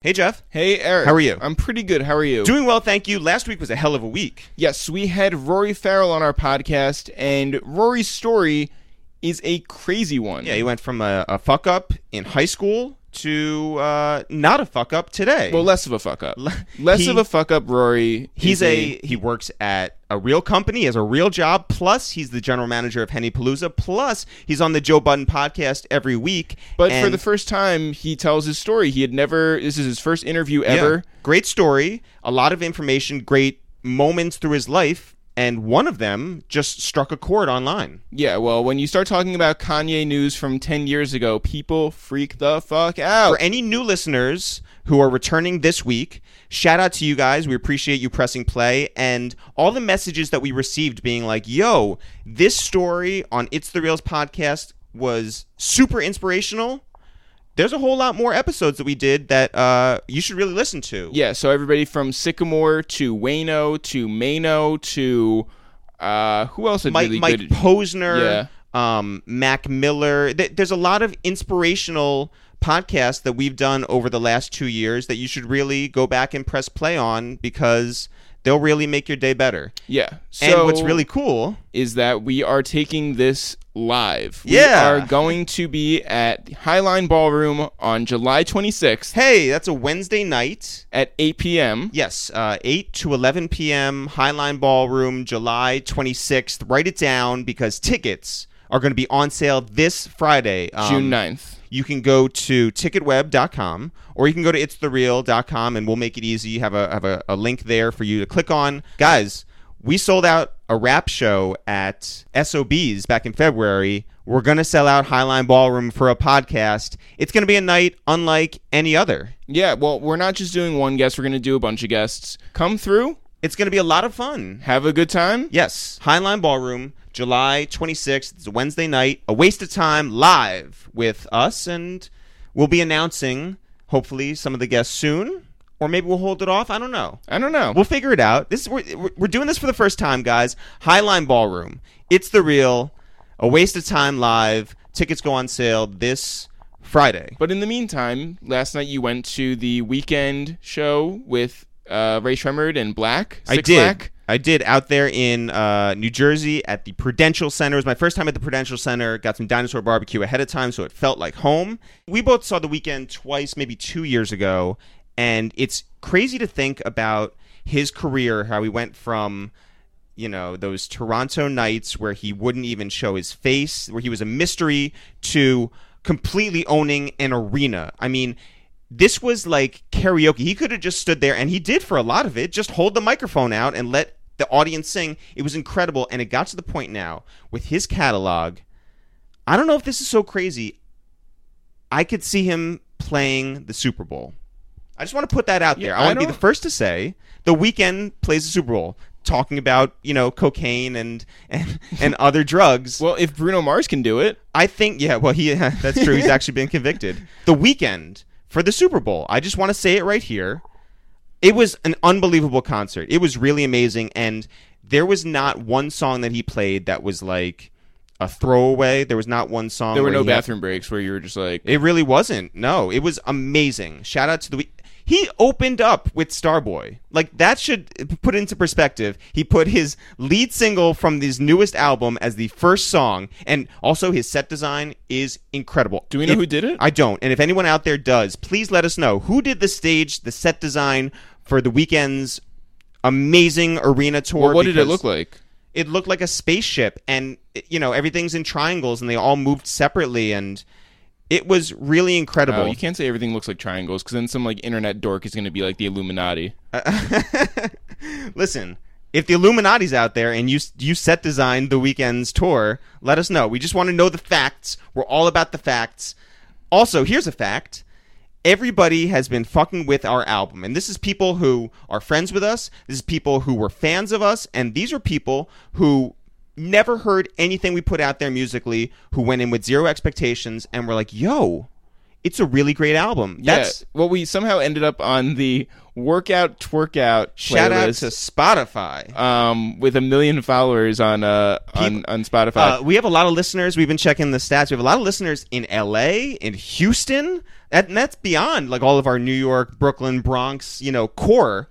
Hey, Jeff. Hey, Eric. How are you? I'm pretty good. How are you? Doing well, thank you. Last week was a hell of a week. yes, we had Rory Farrell on our podcast, and Rory's story is a crazy one. Yeah, he went from a, a fuck up in high school to uh, not a fuck up today. Well, less of a fuck up. Less he- of a fuck up, Rory. he's is a he works at a real company, has a real job. Plus, he's the general manager of Henny Palooza. Plus, he's on the Joe Budden podcast every week. But for the first time, he tells his story. He had never. This is his first interview Yeah. ever. great story, a lot of information, great moments through his life, and one of them just struck a chord online. Yeah. Well, when you start talking about Kanye news from ten years ago, people freak the fuck out. For any new listeners who are returning this week, shout out to you guys. We appreciate you pressing play and all the messages that we received being like, yo, this story on It's the Reals podcast was super inspirational. There's a whole lot more episodes that we did that uh, you should really listen to. Yeah, so everybody from Sickamore to Wayno to Mano to uh who else Mike, really Mike good Posner, um, Mac Miller. Th- there's a lot of inspirational podcasts that we've done over the last two years that you should really go back and press play on because they'll really make your day better. Yeah. So and what's really cool, is that we are taking this live. Yeah. We are going to be at Highline Ballroom on July 26th hey, that's a Wednesday night. at 8 p.m. Yes, uh, 8 to 11 p.m., Highline Ballroom, July 26th. Write it down because tickets are going to be on sale this Friday. Um, June 9th. You can go to ticketweb.com or you can go to itsthereal.com and we'll make it easy. You have a have a, a link there for you to click on. Guys, we sold out a rap show at SOBs back in February. We're going to sell out Highline Ballroom for a podcast. It's going to be a night unlike any other. Yeah, well, we're not just doing one guest, we're going to do a bunch of guests. Come through, It's going to be a lot of fun. have a good time. Yes, Highline Ballroom, July 26th. It's a Wednesday night. A waste of time live with us, and we'll be announcing hopefully some of the guests soon, or maybe we'll hold it off. I don't know. I don't know. We'll figure it out. This is, we're, we're- we're doing this for the first time, guys. Highline Ballroom. It's the real. A waste of time live. Tickets go on sale this Friday. But in the meantime, last night you went to the Weeknd show with uh, Rae Sremmurd and 6LACK. I did. 6LACK. I did out there in uh, New Jersey at the Prudential Center. It was my first time at the Prudential Center. Got some dinosaur barbecue ahead of time, so it felt like home. We both saw the Weeknd twice, maybe two years ago, and it's crazy to think about his career, how he went from you know those Toronto nights where he wouldn't even show his face, where he was a mystery, to completely owning an arena. I mean, this was like karaoke. He could have just stood there, and he did for a lot of it. Just hold the microphone out and let the audience sing. It was incredible, and it got to the point now with his catalog. I don't know if this is so crazy. I could see him playing the Super Bowl. I just want to put that out there. Yeah, I want I to be the first to say the Weeknd plays the Super Bowl, talking about you know cocaine and and, and other drugs. Well, if Bruno Mars can do it, I think yeah, well he that's true. He's actually been convicted. The Weeknd for the Super Bowl. I just want to say it right here. It was an unbelievable concert. It was really amazing and there was not one song that he played that was like a throwaway. There was not one song there were no he had- bathroom breaks where you were just like, it really wasn't. No, it was amazing. Shout out to the he opened up with Starboy. Like that should put into perspective. He put his lead single from his newest album as the first song, and also his set design is incredible. Do we know If- who did it? I don't. And if anyone out there does, please let us know who did the stage, the set design for the Weeknd's amazing arena tour. well, what did it look like? it looked like a spaceship and you know everything's in triangles and they all moved separately and it was really incredible. Oh, you can't say everything looks like triangles because then some like internet dork is going to be like the Illuminati. listen if the illuminati's out there and you you set designed the Weeknd's tour let us know. We just want to know the facts. We're all about the facts. Also here's a fact. Everybody has been fucking with our album and this is people who are friends with us. This is people who were fans of us and these are people who never heard anything we put out there musically who went in with zero expectations and were like yo it's a really great album. That's yeah. Well, we somehow ended up on the workout twerkout shout out to Spotify. um, with a million followers on uh on, on Spotify. Uh, we have a lot of listeners. We've been checking the stats. We have a lot of listeners in LA, in Houston, that, and that's beyond like all of our New York, Brooklyn, Bronx, you know, core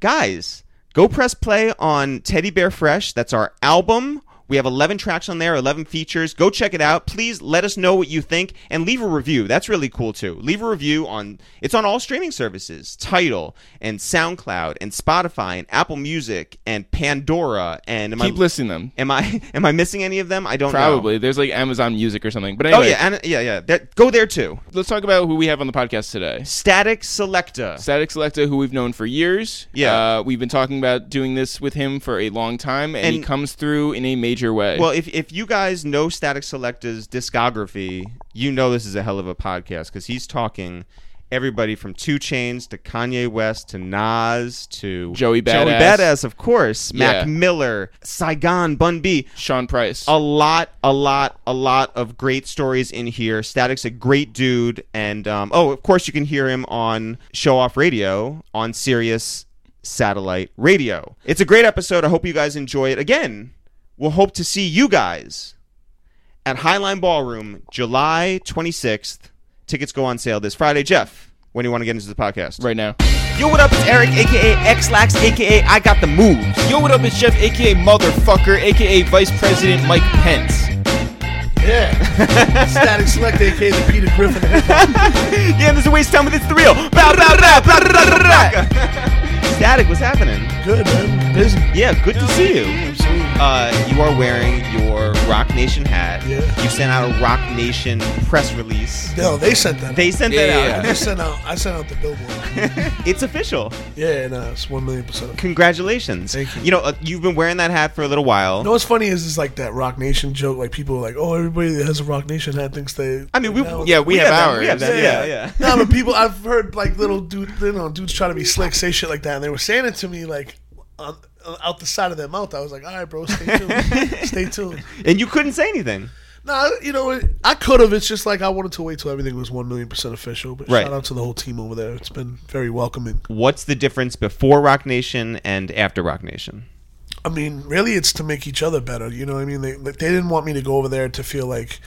guys. Go press play on Teddy Bear Fresh. That's our album. We have 11 tracks on there, 11 features. Go check it out. Please let us know what you think and leave a review. That's really cool too. Leave a review on it's on all streaming services, Tidal and SoundCloud and Spotify and Apple Music and Pandora and am Keep I listing them. am I am I missing any of them? I don't know. Probably. There's like Amazon Music or something. But Oh yeah, and, yeah, yeah. That, go there too. let's talk about who we have on the podcast today. Statik Selektah. Statik Selektah, who we've known for years. Yeah. Uh, we've been talking about doing this with him for a long time, and, he comes through in a major way. Well, if if you guys know Statik Selektah's discography, you know this is a hell of a podcast because he's talking everybody from 2 Chainz to Kanye West to Nas to Joey Joey Badass. Badass, of course, Mac Yeah. Miller, Saigon, Bun B. Sean Price. A lot, a lot, a lot of great stories in here. Static's a great dude, and um, oh, of course, you can hear him on Show Off Radio on Sirius Satellite Radio. It's a great episode. I hope you guys enjoy it. Again, we'll hope to see you guys at Highline Ballroom July 26th. Tickets go on sale this Friday. Jeff, when do you want to get into the podcast? right now. Yo, what up? It's Eric, aka X-Lax, aka I Got the Moves. Yo, what up? It's Jeff, aka Motherfucker, aka Vice President Mike Pence. Yeah. Statik Selektah, aka the Peter Griffin. yeah, there's a waste of time with it's the real. Bow, bow, bow, bow, bow, bow, bow. Statik, what's happening? Good, man. Busy. Yeah, good to see you. Absolutely. Uh, you are wearing your Roc Nation hat. Yeah. You sent out a Roc Nation press release. No, they sent that. They sent Yeah, that yeah, out. I sent out. I sent out the billboard. it's official. yeah, no, it's one million percent. Congratulations. Thank you. You know, uh, you've been wearing that hat for a little while. You know what's funny is it's like that Roc Nation joke. Like people are like, oh, everybody that has a Roc Nation hat thinks they. I mean, we, Now- Yeah, we have that, We have ours. that. Yeah, yeah. no, but people I've heard like little dude, you know, dudes trying to be slick, say shit like that, and they were saying it to me like on, out the side of their mouth. I was like, all right, bro, stay tuned, stay tuned. And you couldn't say anything. Nah, you know, I could have. It's just like I wanted to wait till everything was one million percent official. But Right. shout out to the whole team over there. It's been very welcoming. What's the difference before Roc Nation and after Roc Nation? I mean, really, it's to make each other better. You know what I mean? They they didn't want me to go over there to feel like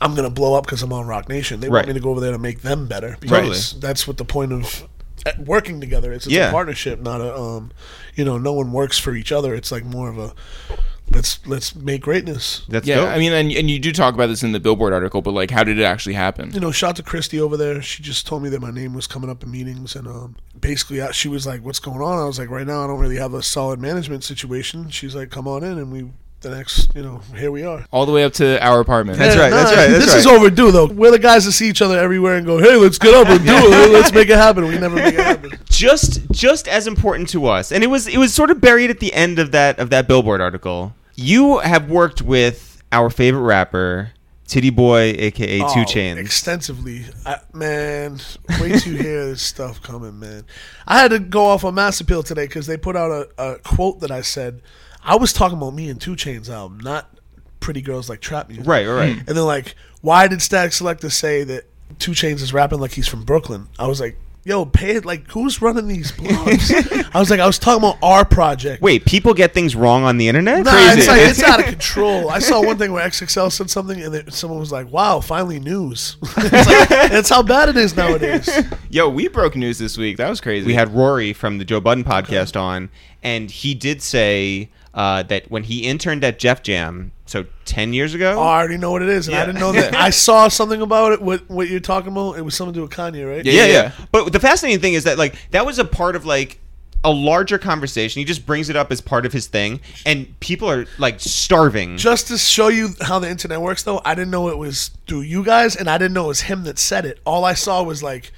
I'm gonna blow up because I'm on Roc Nation. They Right. want me to go over there to make them better because that's what the point of uh, working together is. It's Yeah. a partnership, not a um, you know, no one works for each other. It's like more of a let's let's make greatness. That's Yeah, dope. I mean, and, and you do talk about this in the Billboard article, but like, how did it actually happen? you know, shout out to Christy over there. She just told me that my name was coming up in meetings, and um, basically, I, she was like, "What's going on?" I was like, "Right now, I don't really have a solid management situation." She's like, "Come on in," and we, the next, you know, here we are. All the way up to our apartment. That's right, that's right, that's this is right. overdue, though. We're the guys that see each other everywhere and go, "Hey, let's get up and do it. Let's make it happen." We never make it happen. just just as important to us and it was it was sort of buried at the end of that of that billboard article you have worked with our favorite rapper titty boy aka oh, two Oh, chains extensively. I, man, wait till you hear this stuff coming, man. I had to go off on Mass Appeal today because they put out a, a quote that I said. I was talking about me and 2 Chainz album, not Pretty Girls Like Trap Music. right right right And they're like, why did Statik Selektah say that 2 Chainz is rapping like he's from Brooklyn? I was like, yo, pay it. Like, who's running these blogs? I was like, I was talking about our project. wait people get things wrong on the internet Nah, Crazy. it's like it's out of control. I saw one thing where XXL said something, and then someone was like, "Wow, finally news." it's like, that's how bad it is nowadays. Yo, we broke news this week. That was crazy. we had rory from the joe budden podcast on and he did say uh, that when he interned at Def Jam so 10 years ago Oh, I already know what it is, and I didn't know that. I saw something about it. What what you're talking about? It was something to do with Kanye, right? Yeah, yeah, yeah. yeah. But the fascinating thing is that like that was a part of like a larger conversation. He just brings it up as part of his thing, and people are like starving. Just to show you how the internet works, though, I didn't know it was through you guys, and I didn't know it was him that said it. All I saw was like,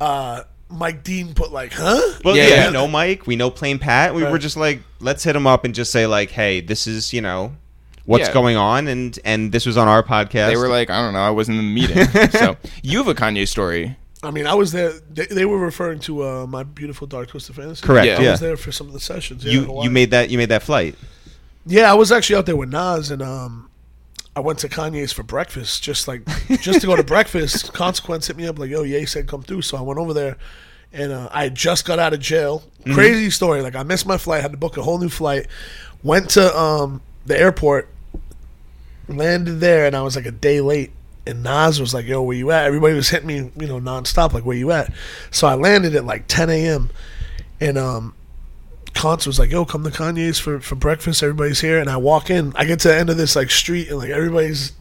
uh, Mike Dean put like, "Huh?" well, Yeah, yeah, yeah. we know Mike, we know Plain Pat. We were just like, let's hit him up and just say like, hey, this is you know what's Yeah. going on, and and this was on our podcast. They were like, I don't know, I wasn't in the meeting. so you have a Kanye story. I mean, I was there. They, they were referring to uh, my beautiful Dark Twisted Fantasy. correct. Yeah. I Yeah, was there for some of the sessions. Yeah, you you made that you made that flight. Yeah, I was actually out there with Nas, and um, I went to Kanye's for breakfast, just like just to go to breakfast. Consequence hit me up like, "Yo, Ye said come through," so I went over there, and uh, I just got out of jail. Crazy story. Like I missed my flight, had to book a whole new flight. Went to um, the airport, landed there, and I was like a day late. And Nas was like, "Yo, where you at?" Everybody was hitting me, you know, nonstop, like, "Where you at?" So I landed at like 10 a.m. and um, Kantz was like, "Yo, come to Kanye's for, for breakfast. Everybody's here." And I walk in. I get to the end of this like street, and like everybody's.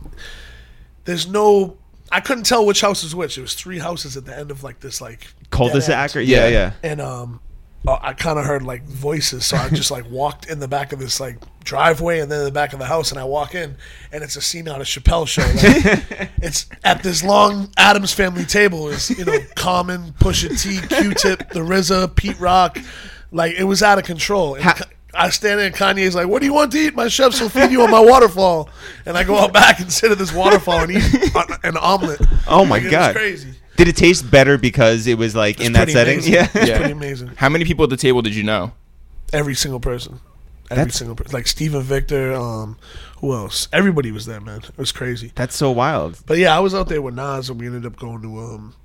There's no. I couldn't tell which house was which. It was three houses at the end of like this like Cul-de-sac. Or, yeah, Yeah. yeah. and um, I kind of heard like voices, so I just like walked in the back of this like driveway, and then in the back of the house, and I walk in, and it's a scene out of Chappelle show. Like, it's at this long Addams family table is you know Common, Pusha T, Q-Tip, The RZA, Pete Rock, like it was out of control. And Ha- I stand there, and Kanye's like, "What do you want to eat? My chefs will feed you on my waterfall." And I go out back and sit at this waterfall and eat an omelet. Oh my Like, it was god. crazy. Did it taste better because it was like in that setting? amazing. Yeah. It's Yeah. pretty amazing. How many people at the table did you know? Every single person. Every That's- single person. Like Steven Victor, um, who else? Everybody was there, man. It was crazy. That's so wild. But yeah, I was out there with Nas and we ended up going to um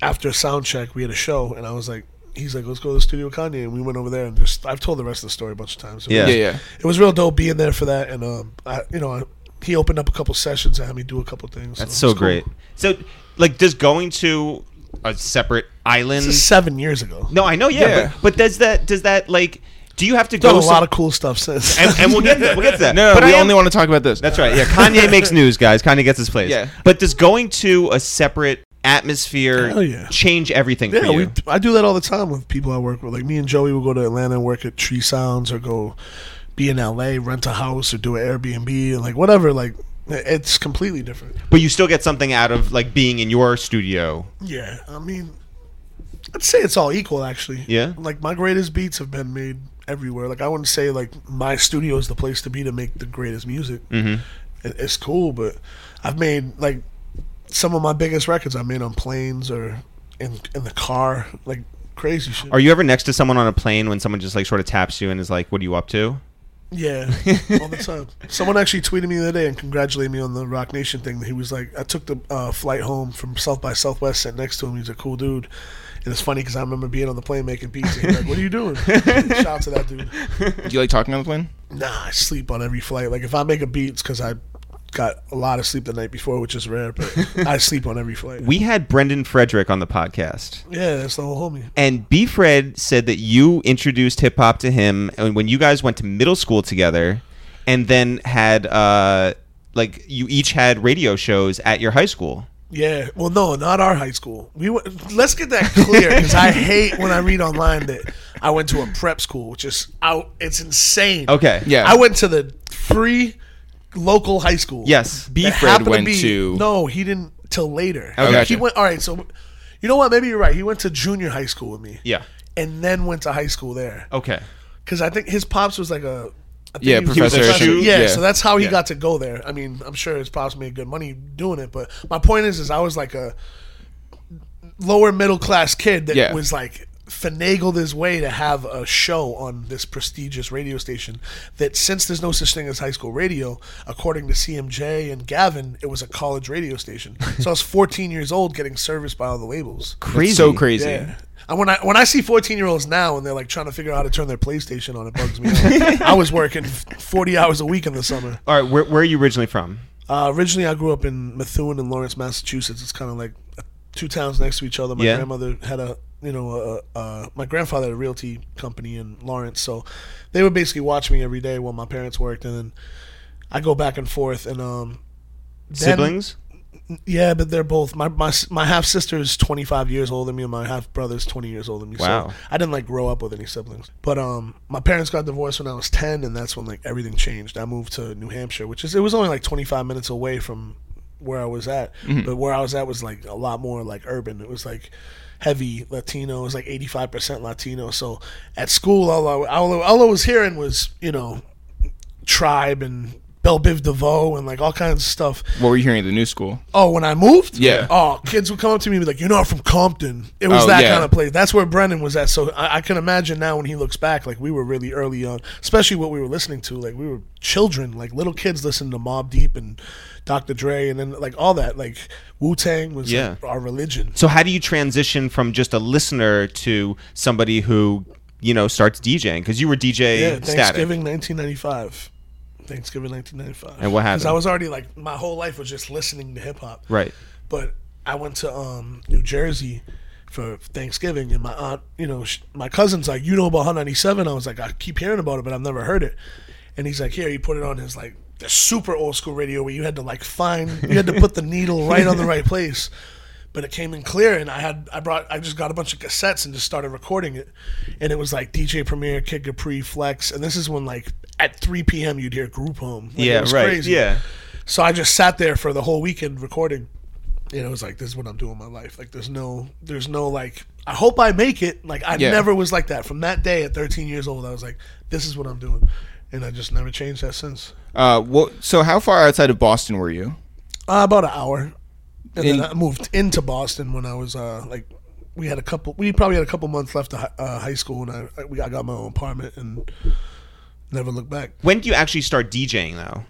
after a sound check, we had a show and I was like he's like, Let's go to the studio with Kanye and we went over there and just I've told the rest of the story a bunch of times. It Yeah. was, Yeah, yeah. it was real dope being there for that and um I you know, I, he opened up a couple sessions and had me do a couple things. That's it so was cool. great. So, like, does going to a separate island? This is seven years ago. no, I know. Yeah, Yeah. But, but does that does that like? Do you have to Done go? a some- lot of cool stuff since. and, and we'll get to that. We'll get to that. No, no, but we I am- only want to talk about this. That's right. Yeah, Kanye makes news, guys. Kanye gets his place. Yeah. But does going to a separate atmosphere yeah. change everything for Yeah, you? we, I do that all the time with people I work with. Like me and Joey will go to Atlanta and work at Tree Sounds or go be in LA, rent a house or do an Airbnb and like whatever. Like it's completely different. but you still get something out of like being in your studio. Yeah, I mean, I'd say it's all equal actually. Yeah? Like my greatest beats have been made everywhere. Like I wouldn't say like my studio is the place to be to make the greatest music. Mm-hmm. It's cool, but I've made like some of my biggest records I made on planes or in in the car, like crazy shit. Are you ever next to someone on a plane when someone just like sort of taps you and is like, "What are you up to?" Yeah, all the time. Someone actually tweeted me the other day and congratulated me on the Roc Nation thing. He was like, I took the uh, flight home from South by Southwest, sat next to him. He's a cool dude. And it's funny because I remember being on the plane making beats. And he's like, What are you doing? Shout out to that dude. Do you like talking on the plane? Nah, I sleep on every flight. Like, if I make a beat, it's because I got a lot of sleep the night before, which is rare, but I sleep on every flight. We had Brendan Frederick on the podcast. Yeah, that's the whole homie. And B. Fred said that you introduced hip hop to him when you guys went to middle school together, and then had uh like you each had radio shows at your high school. Yeah, well, no, not our high school. We went, let's get that clear because I hate when I read online that I went to a prep school, which is out. It's insane. Okay. Yeah. I went to the free local high school. Yes. B. that Fred happened went be- to. No, he didn't till later. Oh, He went. All right, so you know what? Maybe you're right. He went to junior high school with me. Yeah. and then went to high school there Okay. because I think his pops was like a. I think Yeah, he was professor a at shoe- Yeah, yeah. so that's how he Yeah. got to go there. I mean, I'm sure his pops made good money doing it, but my point is, is I was like a lower middle class kid that Yeah. was like finagled his way to have a show on this prestigious radio station that since there's no such thing as high school radio according to cmj and gavin it was a college radio station so i was 14 years old getting serviced by all the labels Crazy. It's so crazy. yeah. And when I when I see 14 year olds now and they're like trying to figure out how to turn their PlayStation on, it bugs me. I was working 40 hours a week in the summer. All right, where, where are you originally from? Uh, originally, I grew up in Methuen in Lawrence, Massachusetts. It's kind of like two towns next to each other. My Yeah. grandmother had a you know a, a, my grandfather had a realty company in Lawrence, so they would basically watch me every day while my parents worked, and then I go back and forth. And um, then- Siblings? yeah, but they're both my my my half sister is twenty five years older than me, and my half brother is twenty years older than me. Wow. So I didn't like grow up with any siblings. But um, my parents got divorced when I was ten, and that's when like everything changed. I moved to New Hampshire, which is it was only like twenty five minutes away from where I was at, mm-hmm. but where I was at was like a lot more like urban. It was like heavy Latino. It was like eighty five percent Latino. So at school, all I, all, I- all I was hearing was you know tribe and Belle Biv DeVoe and like all kinds of stuff. What were you hearing at the new school? Oh, when I moved, Yeah. Oh, kids would come up to me and be like, "You're not from Compton." It was Oh, that yeah. kind of place. That's where Brennan was at. So I, I can imagine now when he looks back, like we were really early on, especially what we were listening to. Like we were children, like little kids listening to Mobb Deep and Dr. Dre, and then like all that. Like Wu Tang was Yeah. like, our religion. So how do you transition from just a listener to somebody who you know starts DJing? Because you were DJ Yeah, Statik. Thanksgiving 1995. Thanksgiving 1995. And what happened? Because I was already like my whole life was just listening to hip hop. Right. but I went to um, New Jersey for Thanksgiving, and my aunt, you know, sh- my cousin's like, "You know about Hot 97?" I was like, "I keep hearing about it, but I've never heard it." And he's like, "Here, he put it on his like the super old school radio where you had to like find, you had to put the needle right on the right place." But it came in clear, and I had I brought I just got a bunch of cassettes and just started recording it, and it was like DJ Premier, Kid Capri, Flex, and this is when like at 3 p.m. you'd hear Group Home. Like, it yeah. was Right. crazy. Yeah. So I just sat there for the whole weekend recording. and know, it was like this is what I'm doing in my life. Like there's no there's no like I hope I make it. Like I Yeah. never was like that. From that day at 13 years old, I was like, this is what I'm doing. And I just never changed that since. Uh, what, so how far outside of Boston were you? Uh, about an hour. And In- then I moved into Boston when I was uh like we had a couple we probably had a couple months left of hi- uh, high school and I I- we I got my own apartment and never looked back. When do you actually start DJing though?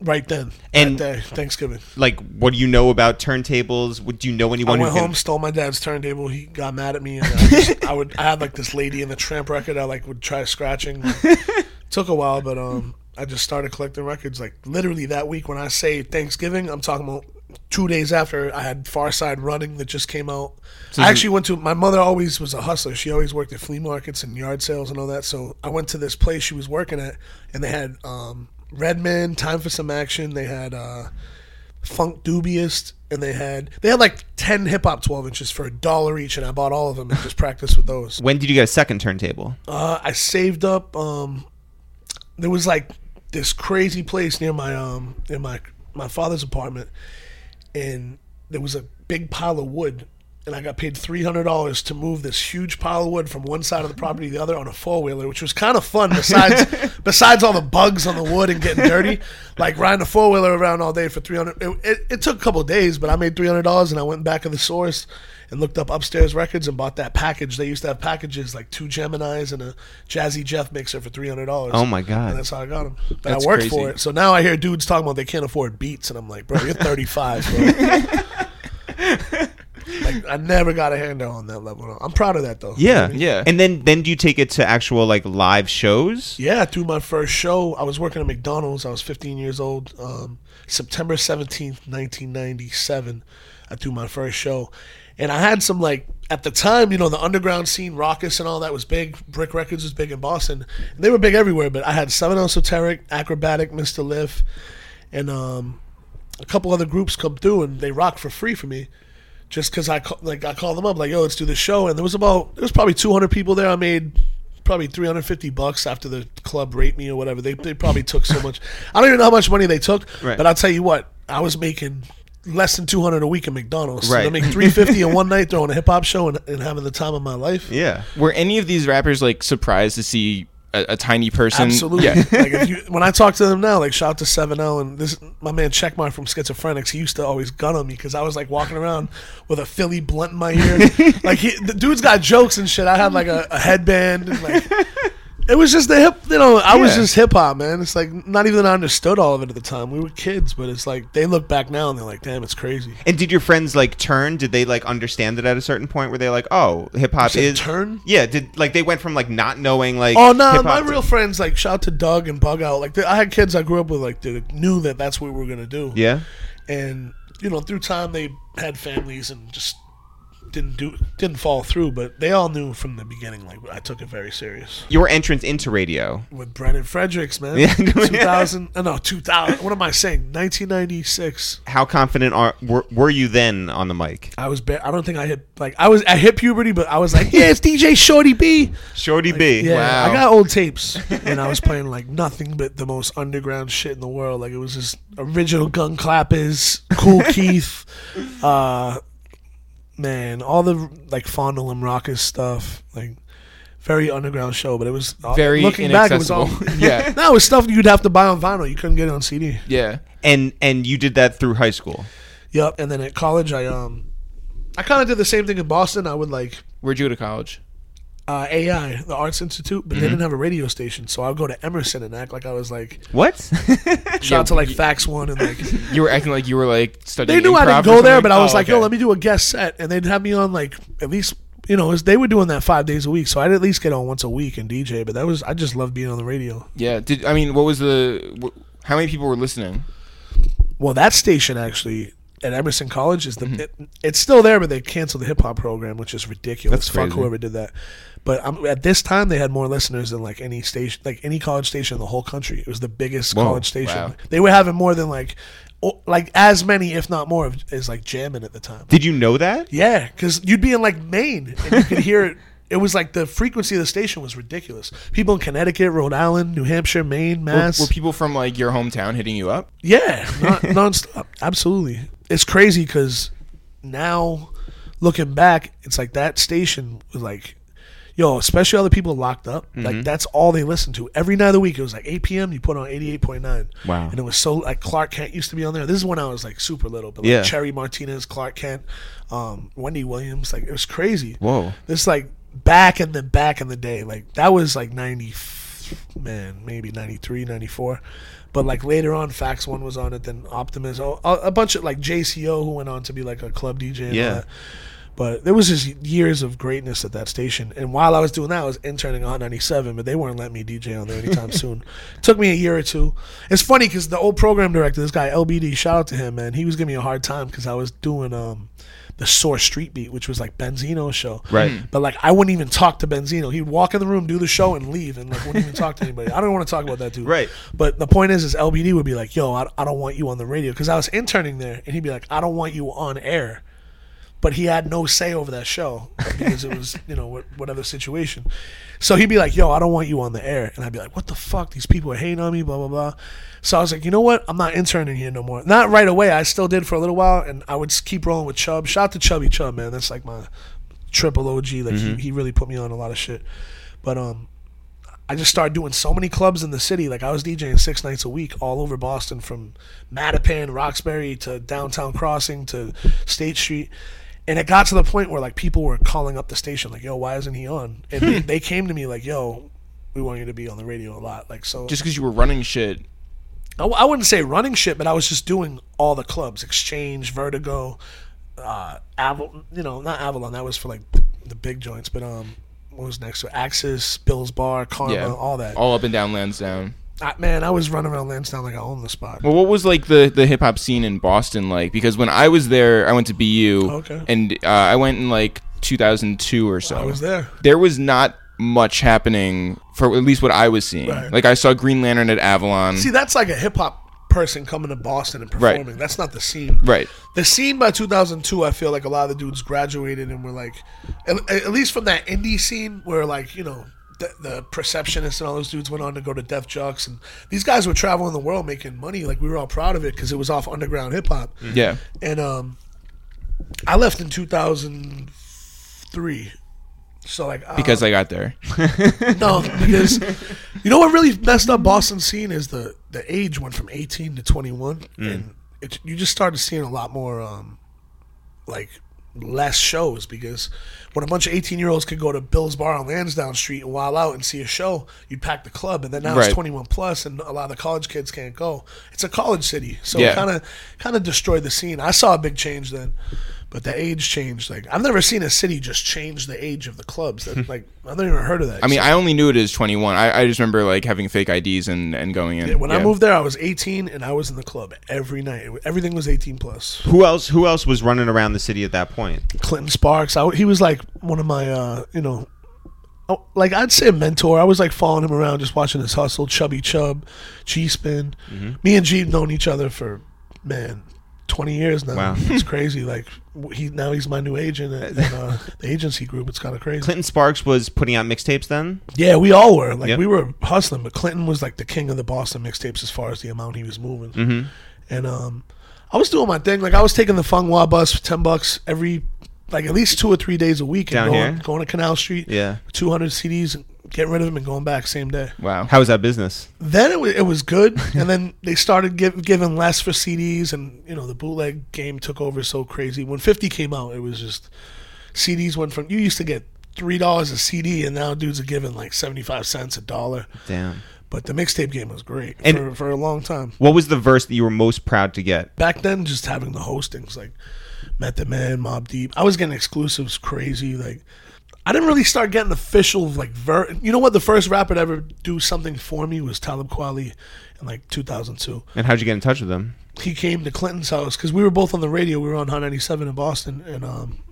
Right then. And- that day, Thanksgiving. Like, what do you know about turntables? Would do you know I anyone went who home, can? stole my dad's turntable. He got mad at me, and I, just, I would. I had like this lady in the tramp record. I like would try scratching. Took a while, but um, I just started collecting records. Like literally that week when I say Thanksgiving, I'm talking about two days after I had Pharcyde Running that just came out. I actually went to. My mother always was a hustler. She always worked at flea markets and yard sales and all that. So I went to this place she was working at, and they had um, Redman, Time for Some Action. They had. uh Funkdoobiest, and they had they had like ten hip hop twelve inches for a dollar each, and I bought all of them and just practiced with those. When did you get a second turntable? Uh, I saved up. Um, there was like this crazy place near my um in my my father's apartment, and there was a big pile of wood. And I got paid three hundred dollars to move this huge pile of wood from one side of the property to the other on a four wheeler, which was kind of fun. Besides, besides all the bugs on the wood and getting dirty, like riding a four wheeler around all day for three hundred. It, it, it took a couple of days, but I made three hundred dollars, and I went back to the source and looked up upstairs records and bought that package. They used to have packages like two Gemini's and a Jazzy Jeff mixer for three hundred dollars. Oh my god! And that's how I got them. But That's I worked crazy. for it. So now I hear dudes talking about they can't afford beats, and I'm like, bro, you're 35, bro. like I never got a handle on that level. I'm proud of that though. Yeah, Yeah. And then then do you take it to actual like live shows? Yeah, through my first show, I was working at McDonald's. I was 15 years old. Um, September 17th, 1997, I threw my first show. And I had some, like, at the time, you know, the underground scene, Rawkus and all that was big. Brick Records was big in Boston. And they were big everywhere, but I had Seven Esoteric, Akrobatik, Mr. Lif, and um, a couple other groups come through, and they rock for free for me just because I ca- like I called them up like yo let's do the show and there was about there was probably 200 people there I made probably 350 bucks after the club rate me or whatever they, they probably took so much I don't even know how much money they took Right. but I'll tell you what I was making less than 200 a week at McDonald's so Right. to make 350 in one night throwing a hip hop show and, and having the time of my life Yeah. Were any of these rappers like surprised to see a, a tiny person? Absolutely. Yeah. like if you, when I talk to them now, like shout out to Seven L and this my man Checkmark from Schizophrenics. He used to always gun on me because I was like walking around with a Philly blunt in my ear. like he, the dude's got jokes and shit. I had like a, a headband and like. It was just the hip, you know. I was Yeah. just hip hop, man. It's like not even I understood all of it at the time. We were kids, but it's like they look back now and they're like, "Damn, it's crazy." And did your friends like turn? Did they like understand it at a certain point where they like, oh, hip hop said is turn? Yeah. Did like they went from like not knowing like Oh no, hip-hop my to- real friends like shout out to Doug and Bug Out. Like they, I had kids I grew up with, like that knew that that's what we were gonna do. yeah. and you know through time they had families and just didn't do didn't fall through but they all knew from the beginning like i took it very serious Your entrance into radio. with brennan fredericks man Yeah. 2000 uh, no 2000 what am i saying 1996 How confident are were, were you then on the mic? i was ba- i don't think i hit like i was i hit puberty but i was like yeah it's dj shorty b Shorty B. yeah Wow. i got old tapes and i was playing like nothing but the most underground shit in the world like it was just original gun clappers cool keith uh man all the like fondle and Rawkus stuff like very underground show, but it was uh, Very looking back. It was all yeah, no, it was stuff you'd have to buy on vinyl. You couldn't get it on CD. yeah. And and you did that through high school. Yep. And then at college, I um, I kind of did the same thing in Boston. I would like Where'd you go to college? Uh, AI, the Arts Institute, but Mm-hmm. they didn't have a radio station, so I would go to Emerson and act like I was like What? shout out to like Fakts One and like You were acting like you were like studying. they knew I improv didn't go there, something? but I was Oh, like, yo, let me do a guest set, and they'd have me on like at least you know it was- they were doing that five days a week, so I'd at least get on once a week and DJ. But that was I just loved being on the radio. Yeah. Did I mean what was the? wh- How many people were listening? Well, that station actually at Emerson College is the Mm-hmm. it, it's still there, but they canceled the hip hop program, which is ridiculous. That's Fuck crazy. whoever did that. But um, at this time, they had more listeners than like any station, like any college station in the whole country. It was the biggest Whoa, college station. wow. They were having more than like, o- like as many, if not more, of- as like Jammin' at the time. Did you know that? Yeah, because you'd be in like Maine and you could hear it. It was like the frequency of the station was ridiculous. People in Connecticut, Rhode Island, New Hampshire, Maine, Were, Mass. were people from like your hometown hitting you up? Yeah, non- nonstop. Absolutely. It's crazy because now looking back, it's like that station was like, yo, especially all the people locked up. Mm-hmm. Like that's all they listened to every night of the week. It was like 8 p.m. You put on 88.9. Wow. And it was so like Clark Kent used to be on there. This is when I was like super little, but like Yeah. Cherry Martinez, Clark Kent, um, Wendy Williams. Like it was crazy. Whoa. This like back in the back in the day, like that was like ninety, man, maybe 93, 94. But like later on, Fakts One was on it. Then Optimus, oh, a, a bunch of like JCO who went on to be like a club DJ. And Yeah. That. But there was just years of greatness at that station. And while I was doing that, I was interning on 97, but they weren't letting me DJ on there anytime soon. Took me a year or two. It's funny because the old program director, this guy LBD, shout out to him, man. He was giving me a hard time because I was doing um the Source Street Beat, which was like Benzino's show. Right. But like I wouldn't even talk to Benzino. He'd walk in the room, do the show, and leave, and like wouldn't even talk to anybody. I don't want to talk about that dude. Right. But the point is, is LBD would be like, "Yo, I, I don't want you on the radio," because I was interning there, and he'd be like, "I don't want you on air." But he had no say over that show because it was, you know, whatever situation. So he'd be like, "Yo, I don't want you on the air," and I'd be like, "What the fuck? These people are hating on me." Blah blah blah. So I was like, "You know what? I'm not interning here no more." Not right away. I still did for a little while, and I would keep rolling with Chubb. Shout out to Chubby Chubb, man. That's like my triple OG. Like he, he really put me on a lot of shit. But um, I just started doing so many clubs in the city. Like I was DJing six nights a week all over Boston, from Mattapan, Roxbury to downtown Crossing to State Street. And it got to the point where like people were calling up the station, like, "Yo, why isn't he on?" And they, they came to me like, "Yo, we want you to be on the radio a lot." Like so, Just because you were running shit. I wouldn't say running shit, but I was just doing all the clubs: Exchange, Vertigo, uh, Aval. You know, not Avalon. That was for like the, big joints. But um, what was next to it? Axis, Bill's Bar, Karma, Yeah. all that. All up and down Lansdowne. I, man, I was running around Lansdowne like I owned the spot. Well, what was like the the hip hop scene in Boston like? Because when I was there, I went to BU, Okay. and uh, I went in like 2002 or so. I was there. There was not much happening for at least what I was seeing. Right. Like I saw Green Lantern at Avalon. See, that's like a hip hop person coming to Boston and Right. performing. That's not the scene. right. The scene by 2002, I feel like a lot of the dudes graduated and were like, at, at least from that indie scene where like you know the, the perceptionists and all those dudes went on to go to Def Jux and these guys were traveling the world making money. Like we were all proud of it because it was off underground hip hop. Yeah. And um, I left in 2003. So like uh, Because I got there. no, because you know what really messed up Boston scene is the the age went from 18 to 21, and it, you just started seeing a lot more um, like less shows because when a bunch of 18 year olds could go to Bill's Bar on Lansdowne Street and while out and see a show, you'd pack the club, and then now Right. it's 21 plus, and a lot of the college kids can't go. It's a college city, so kind of kind of destroyed the scene. I saw a big change then. But the age changed. Like I've never seen a city just change the age of the clubs. That like I've never even heard of that. I mean, I only knew it as 21. I, I just remember like having fake IDs and, and going in. When I moved there, I was 18 and I was in the club every night. It- Everything was 18 plus. Who else? Who else was running around the city at that point? Clinton Sparks, I, he was like one of my, uh, you know, oh, like I'd say a mentor. I was like following him around, just watching his hustle. Chubby Chub, G Spin. Me and G known each other for man. 20 years now. Wow. It's crazy. Like he now he's my new agent at, at, uh, the agency group. It's kind of crazy. Clinton Sparks was putting out mixtapes then. Yeah, we all were. Like Yep. we were hustling, but Clinton was like the king of the Boston mixtapes as far as the amount he was moving. Mm-hmm. And um, I was doing my thing. Like I was taking the Fung Wah bus for ten bucks every like at least two or three days a week and Down going, here? going to Canal Street, Yeah. 200 CDs, and getting rid of them and going back same day. Wow. How was that business? Then it was, it was good, and then they started give, giving less for CDs, and you know the bootleg game took over so crazy. When 50 came out, it was just CDs went from you used to get three dollars a CD, and now dudes are giving like 75 cents a dollar. Damn. But the mixtape game was great And- for, for a long time. What was the verse that you were most proud to get? Back then, just having the hostings like Method Man, Mobb Deep, I was getting exclusives crazy. Like I didn't really start getting official like ver. You know what? The first rapper to ever do something for me was Talib Kweli in like 2002. And how'd you get in touch with them? He came to Clinton's house because we were both on the radio. We were on Hot 97 in Boston, and um,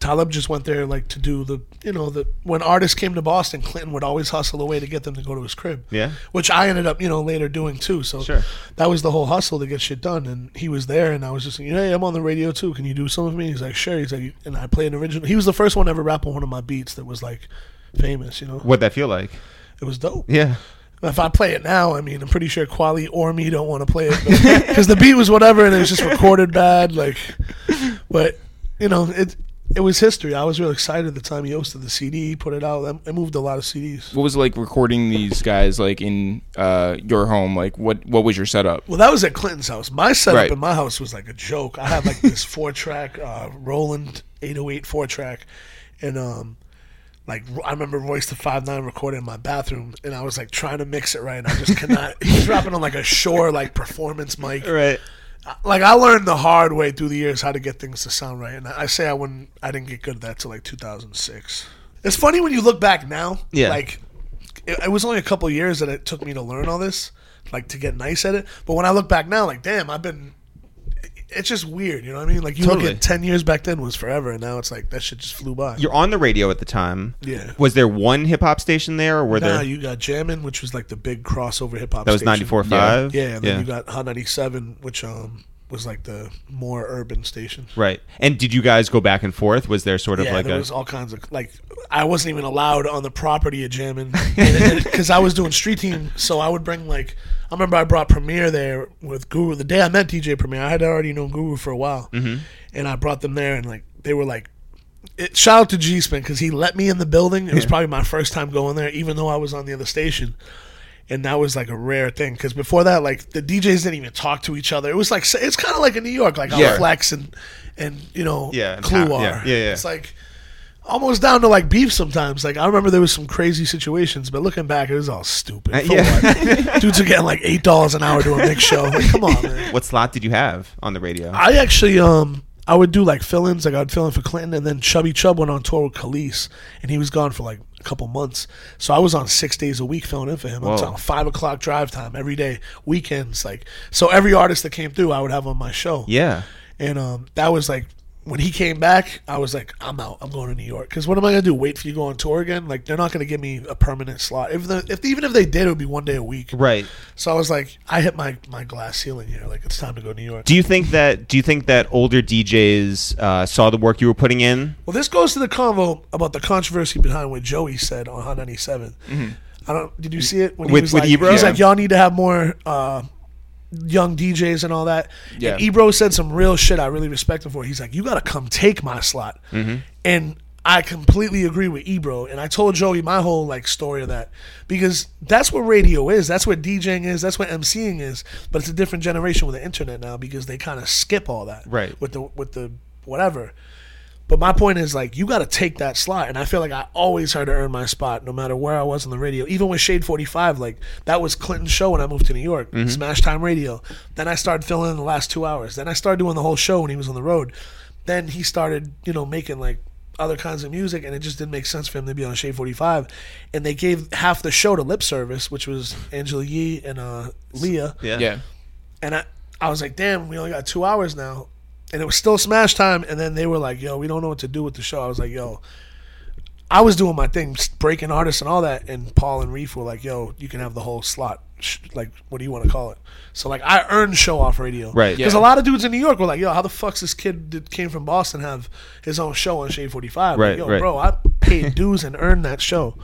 Talib just went there like to do the you know the when artists came to Boston, Clinton would always hustle away to get them to go to his crib. Yeah. Which I ended up, you know, later doing too. So Sure. that was the whole hustle to get shit done. And he was there, and I was just like, hey, I'm on the radio too. Can you do some of me? He's like, sure. He's like, and I played an original. He was the first one to ever rap on one of my beats that was like famous. You know, What'd that feel like? it was dope. Yeah. If I play it now, I mean, I'm pretty sure Kweli or me don't want to play it because the beat was whatever, and it was just recorded bad. Like, but you know, it it was history. I was real excited at the time he hosted the CD, put it out. I- I moved a lot of CDs. What was it like recording these guys like in uh, your home? Like what what was your setup? Well, that was at Clinton's house. My setup Right. in my house was like a joke. I had like this four track uh, Roland 808 four track, and um, like I remember Royce the Five Nine recording in my bathroom, and I was like trying to mix it right, and I just cannot. he's dropping on like a Shure like performance mic. Right. Like I learned the hard way through the years how to get things to sound right, and I say I wouldn't. I didn't get good at that till like 2006. It's funny when you look back now. Yeah. Like it, it was only a couple years that it took me to learn all this, like to get nice at it. But when I look back now, like damn, I've been. It's just weird, you know what I mean? Like you Totally. look at ten years back then was forever, and now it's like that shit just flew by. You're on the radio at the time. Yeah. Was there one hip hop station there, or were Now there? you got Jammin', which was like the big crossover hip hop. that was station. 94.5? Yeah, and then you got Hot 97, which um was like the more urban station. Right. And did you guys go back and forth? Was there sort of yeah, like there a was all kinds of like I wasn't even allowed on the property of Jammin' because I was doing street team. So I would bring like I remember I brought Premier there with Guru the day I met DJ Premier. I had already known Guru for a while, Mm-hmm. and I brought them there and like they were like. It, shout out to G Spin because he let me in the building. It was probably my first time going there, even though I was on the other station, and that was like a rare thing. Because before that, like the DJs didn't even talk to each other. It was like it's kind of like in New York, like Yeah. Flex and and you know Yeah, Clue are. yeah, yeah, yeah. It's like almost down to like beef sometimes. Like I remember there was some crazy situations, but looking back, it was all stupid. Uh, yeah. Dudes are getting like eight dollars an hour to a mix show. Like, come on, man. what slot did you have on the radio? I actually um I would do like fill-ins. Like I'd fill in for Clinton, and then Chubby Chub went on tour with Khalees, and he was gone for like a couple months. So I was on six days a week filling in for him. Whoa. I'm talking five o'clock drive time every day, weekends. Like so, every artist that came through, I would have on my show. yeah. And um, that was like when he came back, I was like, I'm out. I'm going to New York. Because what am I gonna do? Wait for you to go on tour again? Like they're not gonna give me a permanent slot. If the if even if they did, it would be one day a week. Right. So I was like, I hit my my glass ceiling here. Like it's time to go to New York. Do you think that do you think that older DJs uh, saw the work you were putting in? Well, this goes to the convo about the controversy behind what Joey said on Hot 97. I don't. Did you see it when With- he was with like, Ebro? He's Yeah. like, y'all need to have more uh, young DJs and all that. Yeah. And Ebro said some real shit. I really respect him for. He's like, you got to come take my slot. Mm-hmm. And I completely agree with Ebro. And I told Joey my whole like story of that because that's what radio is. That's what DJing is. That's what MCing is. But it's a different generation with the internet now because they kind of skip all that. Right. With the with the whatever. But my point is like you got to take that slot, and I feel like I always had to earn my spot, no matter where I was on the radio. Even with Shade Forty Five, like that was Clinton's show when I moved to New York, Smash Time Radio. Then I started filling in the last two hours. Then I started doing the whole show when he was on the road. Then he started, you know, making like other kinds of music, and it just didn't make sense for him to be on Shade Forty Five. And they gave half the show to Lip Service, which was Angela Yee and uh, Leah. Yeah. And I, I was like, damn, we only got two hours now. And it was still smash time. And then they were like, yo, we don't know what to do with the show. I was like, yo, I was doing my thing, breaking artists and all that. And Paul and Reef were like, yo, you can have the whole slot. Like, what do you want to call it? So, like, I earned show off radio. Right. Because Yeah. a lot of dudes in New York were like, yo, how the fuck's this kid that came from Boston have his own show on Shade 45? Right, Like, yo, right. bro, I paid dues and earned that show.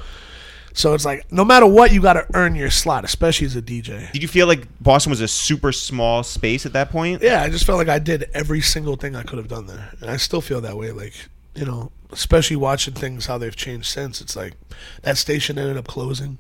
So it's like, no matter what, you got to earn your slot, especially as a DJ. Did you feel like Boston was a super small space at that point? Yeah, I just felt like I did every single thing I could have done there, and I still feel that way. Like you know, especially watching things how they've changed since. It's like that station ended up closing.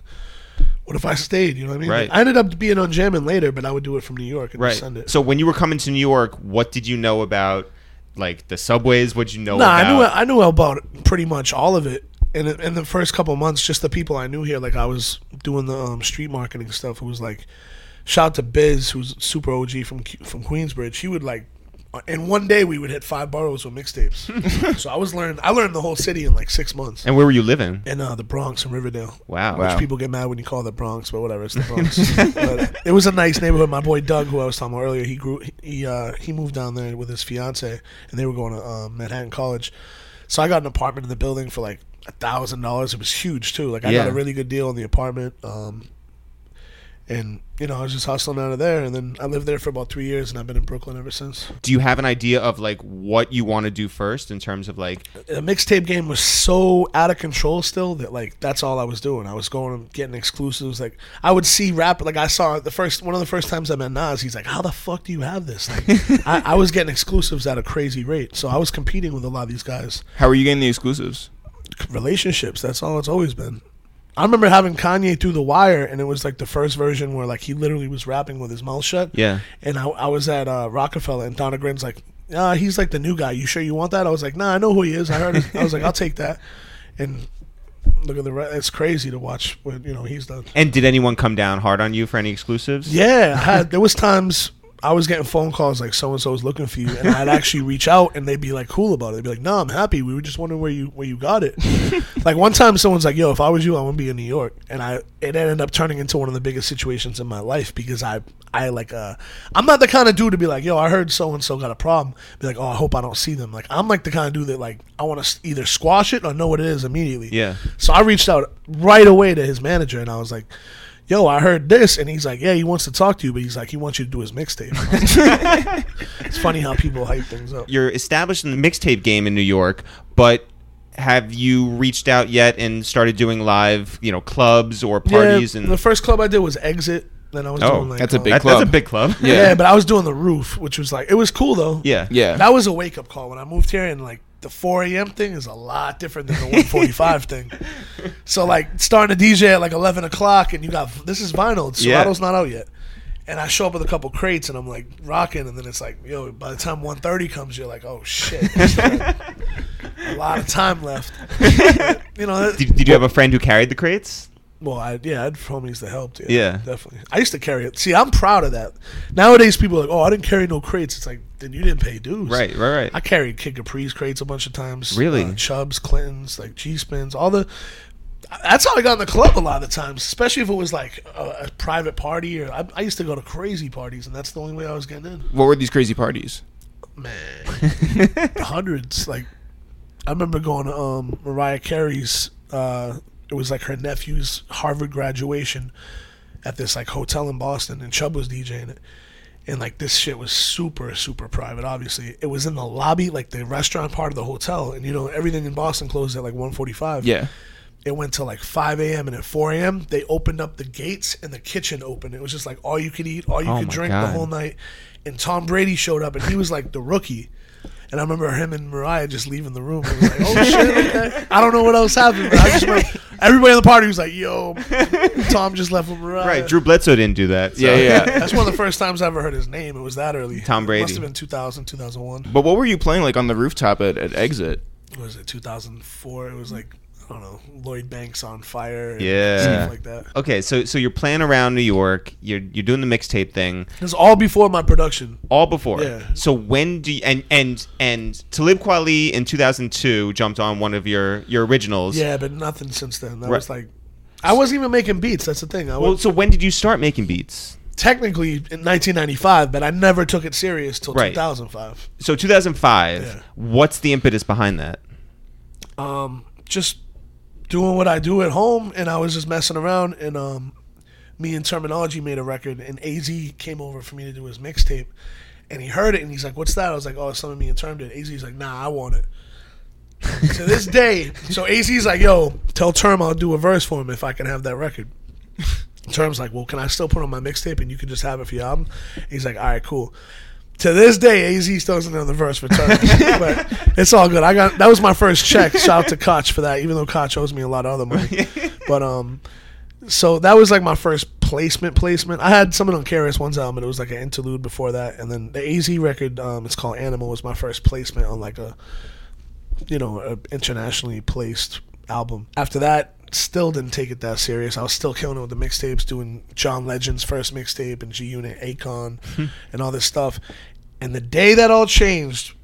What if I stayed? You know what I mean? Right. I ended up being on Jammin' later, but I would do it from New York and Right. just send it. So when you were coming to New York, what did you know about like the subways? What did you know Nah, about? I knew I knew about pretty much all of it. In in the first couple months, just the people I knew here, like I was doing the um, street marketing stuff. It was like, shout out to Biz, who's super OG from from Queensbridge. He would like, in one day we would hit five boroughs with mixtapes. so I was learning. I learned the whole city in like six months. and where were you living? In uh, the Bronx and Riverdale. Wow. Wow. Which people get mad when you call the Bronx, but whatever, it's the Bronx. but it was a nice neighborhood. My boy Doug, who I was talking about earlier, he grew he uh, he moved down there with his fiance, and they were going to um, Manhattan College. So I got an apartment in the building for like a thousand dollars. It was huge too. Like I got a really good deal in the apartment. Um, and you know, I was just hustling out of there, and then I lived there for about three years, and I've been in Brooklyn ever since. Do you have an idea of like what you want to do first in terms of like the mixtape game was so out of control still that like that's all I was doing. I was going and getting exclusives. Like I would see rap. Like I saw the first one of the first times I met Nas. He's like, "How the fuck do you have this?" Like I, I was getting exclusives at a crazy rate. So I was competing with a lot of these guys. How are you getting the exclusives? Relationships. That's all it's always been. I remember having Kanye through the wire, and it was like the first version where like he literally was rapping with his mouth shut. Yeah. And I, I was at uh, Roc-A-Fella, and Donna Grin's like, uh, he's like the new guy. You sure you want that? I was like, nah, I know who he is. I heard. His. I was like, I'll take that. And look at the. Re- it's crazy to watch what you know he's done. and did anyone come down hard on you for any exclusives? Yeah, I had. There was times I was getting phone calls like so and so is looking for you, and I'd actually reach out, and they'd be like cool about it. They'd be like, No, I'm happy. We were just wondering where you where you got it. like one time, someone's like, Yo, if I was you, I wouldn't be in New York, and I it ended up turning into one of the biggest situations in my life because I I like uh I'm not the kind of dude to be like, Yo, I heard so and so got a problem. Be like, Oh, I hope I don't see them. Like I'm like the kind of dude that like I want to either squash it or know what it is immediately. Yeah. So I reached out right away to his manager and I was like, Yo, I heard this, and he's like, "Yeah, he wants to talk to you, but he's like, he wants you to do his mixtape." it's funny how people hype things up. You're established in the mixtape game in New York, but have you reached out yet and started doing live, you know, clubs or parties yeah, and the first club I did was Exit. Then I was Oh, doing like that's a uh, big that- club. that's a big club. Yeah. Yeah. but I was doing the roof, which was like it was cool though. Yeah. Yeah. that was a wake up call when I moved here, and like the 4 a.m. thing is a lot different than the 145 thing. So like starting to DJ at like 11 o'clock, and you got this is vinyl, Yeah. Serato's not out yet. And I show up with a couple crates, and I'm like rocking, and then it's like, yo, by the time 1:30 comes, you're like, oh shit, a lot of time left. you know, that- Did, did you have a friend who carried the crates? well, I, yeah, I had homies to help. Yeah, Yeah. definitely. I used to carry it. See, I'm proud of that. Nowadays, people are like, "Oh, I didn't carry no crates." It's like, then you didn't pay dues. Right, right, right. I carried Kid Capri's crates a bunch of times. Really? uh, Chubbs, Clintons, like G spins, all the. That's how I got in the club a lot of the times, especially if it was like a, a private party or I, I used to go to crazy parties, and that's the only way I was getting in. What were these crazy parties? Man, hundreds. Like I remember going to um, Mariah Carey's. Uh, it was like her nephew's Harvard graduation at this like hotel in Boston, and Chubb was DJing it. And like this shit was super super private. Obviously, it was in the lobby, like the restaurant part of the hotel, and you know everything in Boston closed at like 1:45. Yeah. It went till like 5 a.m. and at 4 a.m. they opened up the gates and the kitchen opened. It was just like all you could eat, all you Oh could drink God. the whole night. And Tom Brady showed up and he was like the rookie. And I remember him and Mariah just leaving the room. It was like, oh, oh shit, okay. I don't know what else happened, but I just remember everybody in the party was like, yo, Tom just left with Mariah. Right, Drew Bledsoe didn't do that. so- Yeah, yeah. That's one of the first times I ever heard his name. It was that early. Tom Brady. It Must have been 2000, 2001. But what were you playing like on the rooftop at, at Exit? What was it 2004? It was like, I don't know, Lloyd Banks on fire. and Yeah. Stuff like that. Okay, so so you're playing around New York. You're you're doing the mixtape thing It was all before my production. all before. Yeah. So when do you, and and and Talib Kweli in 2002 jumped on one of your your originals. Yeah, but nothing since then. That Right. was like, I wasn't even making beats. That's the thing. I Well, was so when did you start making beats? technically in 1995, but I never took it serious till Right. 2005. So 2005. Yeah. What's the impetus behind that? Um, just doing what I do at home, and I was just messing around. And um, me and Termanology made a record, and Az came over for me to do his mixtape, and he heard it, and he's like, "What's that?" I was like, "Oh, it's something me and Term did." Az's like, "Nah, I want it." to this day, so Az's like, "Yo, tell Term I'll do a verse for him if I can have that record." Term's like, "Well, can I still put on my mixtape and you can just have it for your album?" He's like, "All right, cool." To this day, AZ still doesn't know the verse for Turk, but it's all good. I got that was my first check. Shout out to Koch for that, even though Koch owes me a lot of other money. But um, so that was like my first placement. Placement. I had some of them Carious one's album, and it was like an interlude before that, and then the AZ record, um, it's called Animal, was my first placement on like a, you know, a internationally placed album. After that, still didn't take it that serious. I was still killing it with the mixtapes, doing John Legend's first mixtape and G Unit, Akon, hmm. and all this stuff. And the day that all changed,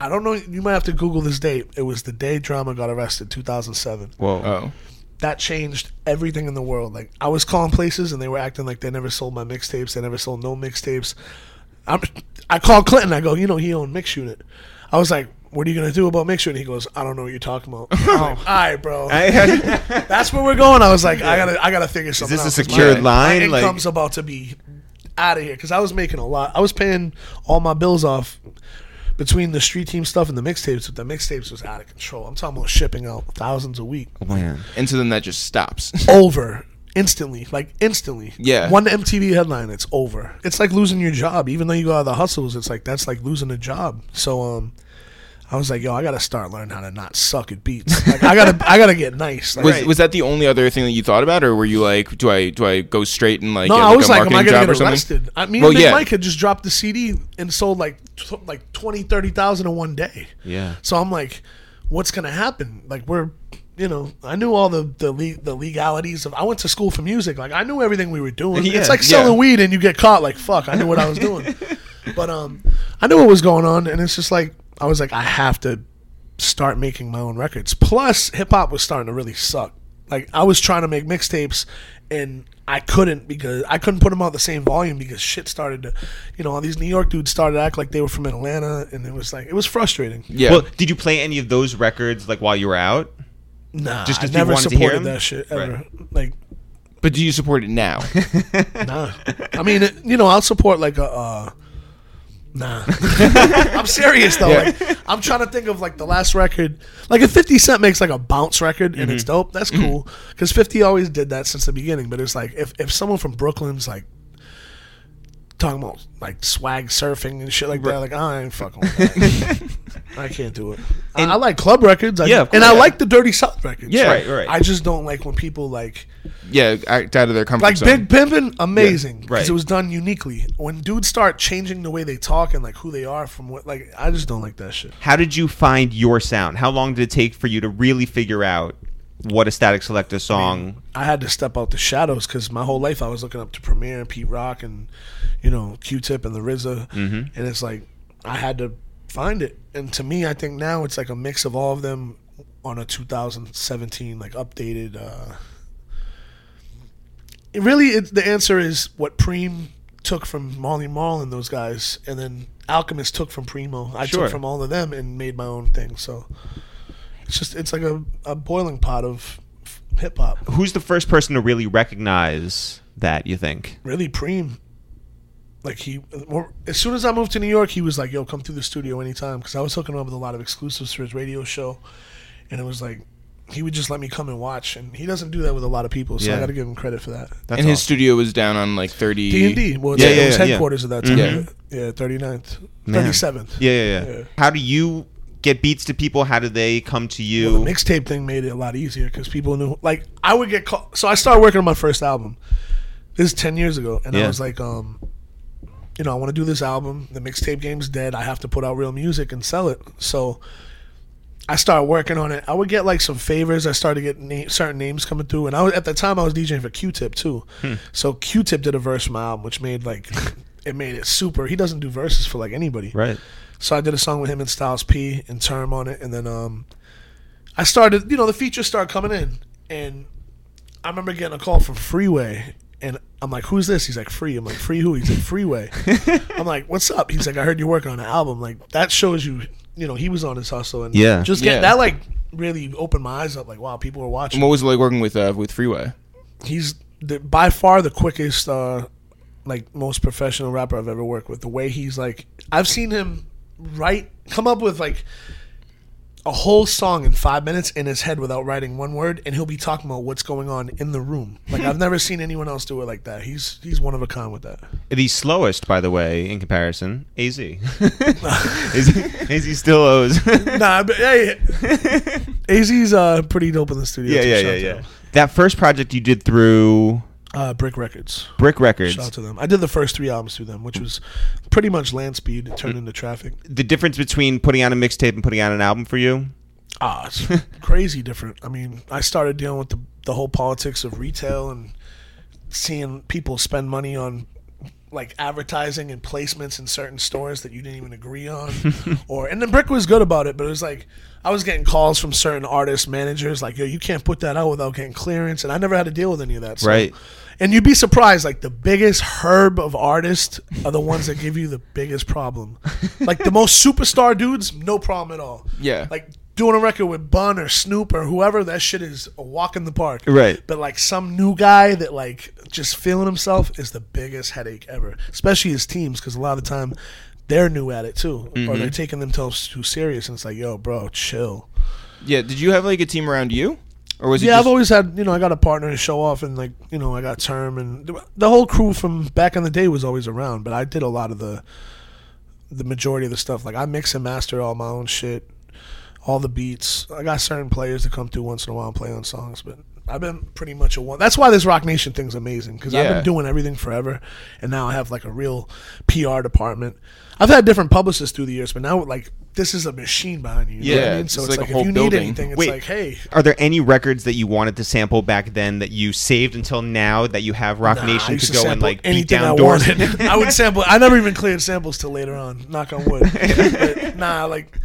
I don't know. You might have to Google this date. It was the day Drama got arrested, 2007. Whoa. Oh. That changed everything in the world. Like I was calling places and they were acting like they never sold my mixtapes. They never sold no mixtapes. I'm, I called Clinton. I go, you know, he owned Mix Unit. I was like, what are you gonna do about Mix Unit? He goes, I don't know what you're talking about. I'm like, all right, bro. That's where we're going. I was like, I gotta, I gotta figure Is something. this is a secured my, line? My Like, income's about to be out of here because I was making a lot. I was paying all my bills off between the street team stuff and the mixtapes. But the mixtapes was out of control. I'm talking about shipping out thousands a week oh man. And so then that just stops. over instantly, like instantly. Yeah. One MTV headline, it's over. It's like losing your job, even though you go out of the hustles. It's like that's like losing a job. So um, I was like, yo, I gotta start learning how to not suck at beats. Like I gotta, I gotta get nice. Like, Was Right. was that the only other thing that you thought about, or were you like, do I do I go straight and like no, get I was a like, am I gonna get arrested? I mean, Well, Big yeah. Mike had just dropped the CD and sold like t- like 20, 30,000 in one day. Yeah. So I'm like, what's gonna happen? Like we're, you know, I knew all the the le- the legalities of. I went to school for music. Like I knew everything we were doing. Yeah, it's like yeah. selling weed and you get caught. Like fuck, I knew what I was doing. but um, I knew what was going on, and it's just like I was like, I have to start making my own records. Plus, hip hop was starting to really suck. Like I was trying to make mixtapes, and I couldn't because I couldn't put them out the same volume because shit started to, you know, all these New York dudes started to act like they were from Atlanta, and it was like it was frustrating. Yeah. Well, did you play any of those records like while you were out? Nah, just because never people wanted to hear that shit ever. Right. Like, but do you support it now? nah. I mean, it, you know, I'll support like a. Uh, Nah, I'm serious though. Yeah. Like, I'm trying to think of like the last record. Like, if 50 Cent makes like a bounce record and it's mm-hmm. dope, that's mm-hmm. cool. Because 50 always did that since the beginning. But it's like if if someone from Brooklyn's like talking about like swag surfing and shit like that, like I ain't fucking with that. I can't do it. I, I like club records. I, Yeah, of and I course. like the Dirty South records. Yeah. Right, right. I just don't like when people like yeah, act out of their comfort like zone. Big Pimpin', amazing because right. it was done uniquely. When dudes start changing the way they talk and like who they are from what, like I just don't like that shit. How did you find your sound? How long did it take for you to really figure out what a Statik Selektah song? I had to step out the shadows because my whole life I was looking up to Premier and Pete Rock and you know Q-Tip and the RZA, mm-hmm. and it's like I had to find it. And to me, I think now it's like a mix of all of them on a 2017 like updated. uh it really, it, the answer is what Preem took from Marley Marl and those guys, and then Alchemist took from Primo. I Sure. took from all of them and made my own thing. So it's just it's like a, a boiling pot of hip hop. Who's the first person to really recognize that? You think? really Preem. Like he, or- as soon as I moved to New York, he was like, "Yo, come through the studio anytime," because I was hooking up with a lot of exclusives for his radio show, and it was like he would just let me come and watch, and he doesn't do that with a a lot of people, so Yeah. I got to give him credit for that. That's and his studio was down on like thirty. D and D, well, it's Yeah, it yeah, was yeah, yeah. headquarters at that time. Yeah. Yeah, 39th, Man. 37th. Yeah, yeah, yeah, Yeah. How do you get beats to people? How do they come to you? Well, the mixtape thing made it a lot easier because people knew. Like, I would get called. So I started working on my first album. This is ten years ago, and Yeah. I was like, um, you know, I want to do this album. The mixtape game's dead. I have to put out real music and sell it. So I started working on it. I would get like some favors. I started getting na- certain names coming through, and I was at the time I was DJing for Q-Tip too. So Q-Tip did a verse for my album, which made like it made it super. He doesn't do verses for like anybody. right. So I did a song with him and Styles P and Term on it, and then um, I started. You know, the features started coming in, and I remember getting a call from Freeway, and I'm like, "Who's this?" He's like, "Free." I'm like, "Free who?" He's like, "Freeway." I'm like, "What's up?" He's like, "I heard you're working on an album." Like that shows you, you know, he was on his hustle, and Yeah. just get Yeah. that like really opened my eyes up. Like, wow, people are watching. And what was it like working with uh, with Freeway? He's the, by far the quickest, uh, like most professional rapper I've ever worked with. The way he's like, I've seen him write, come up with like a whole song in five minutes in his head without writing one word, and he'll be talking about what's going on in the room. Like I've never seen anyone else do it like that. He's he's one of a kind with that. The slowest, by the way, in comparison, AZ. AZ, AZ still owes. nah, but hey, AZ's uh, pretty dope in the studio. yeah, too. yeah, yeah, yeah. That first project you did through Uh, Brick Records. Brick Records. Shout out to them. I did the first three albums through them, which was pretty much land speed. It turned into traffic. The difference between putting out a mixtape and putting out an album for you? Ah, it's crazy different. I mean, I started dealing with the the whole politics of retail and seeing people spend money on like advertising and placements in certain stores that you didn't even agree on. or and then Brick was good about it, but it was like I was getting calls from certain artist managers like, "Yo, you can't put that out without getting clearance," and I never had to deal with any of that. So. Right. And you'd be surprised, like the biggest herb of artists are the ones that give you the biggest problem. like the most superstar dudes, no problem at all. Yeah. Like doing a record with Bun or Snoop or whoever, that shit is a walk in the park. Right. But like some new guy that like just feeling himself is the biggest headache ever, especially his teams, because a lot of the time they're new at it too, or mm-hmm. they're taking themselves too serious, and it's like, yo, bro, chill. Yeah. Did you have like a team around you, or was it Yeah, just I've always had, you know, I got a partner to show off, and like, you know, I got Term, and the- whole crew from back in the day was always around. But I did a lot of the, the majority of the stuff. Like I mix and master all my own shit, all the beats. I got certain players to come through once in a while and play on songs, but I've been pretty much a one. That's why this Roc Nation thing's amazing because I've been doing everything forever, and now I have like a real PR department. I've had different publicists through the years, but now like this is a machine behind you. you know what I Yeah, mean? it's so it's like like, a if whole you building. need anything, it's Wait. like, hey, Are there any records that you wanted to sample back then that you saved until now that you have Roc Nah, I Nation used to go and like beat down I doors? I would sample. I never even cleared samples till later on. Knock on wood. But, nah, like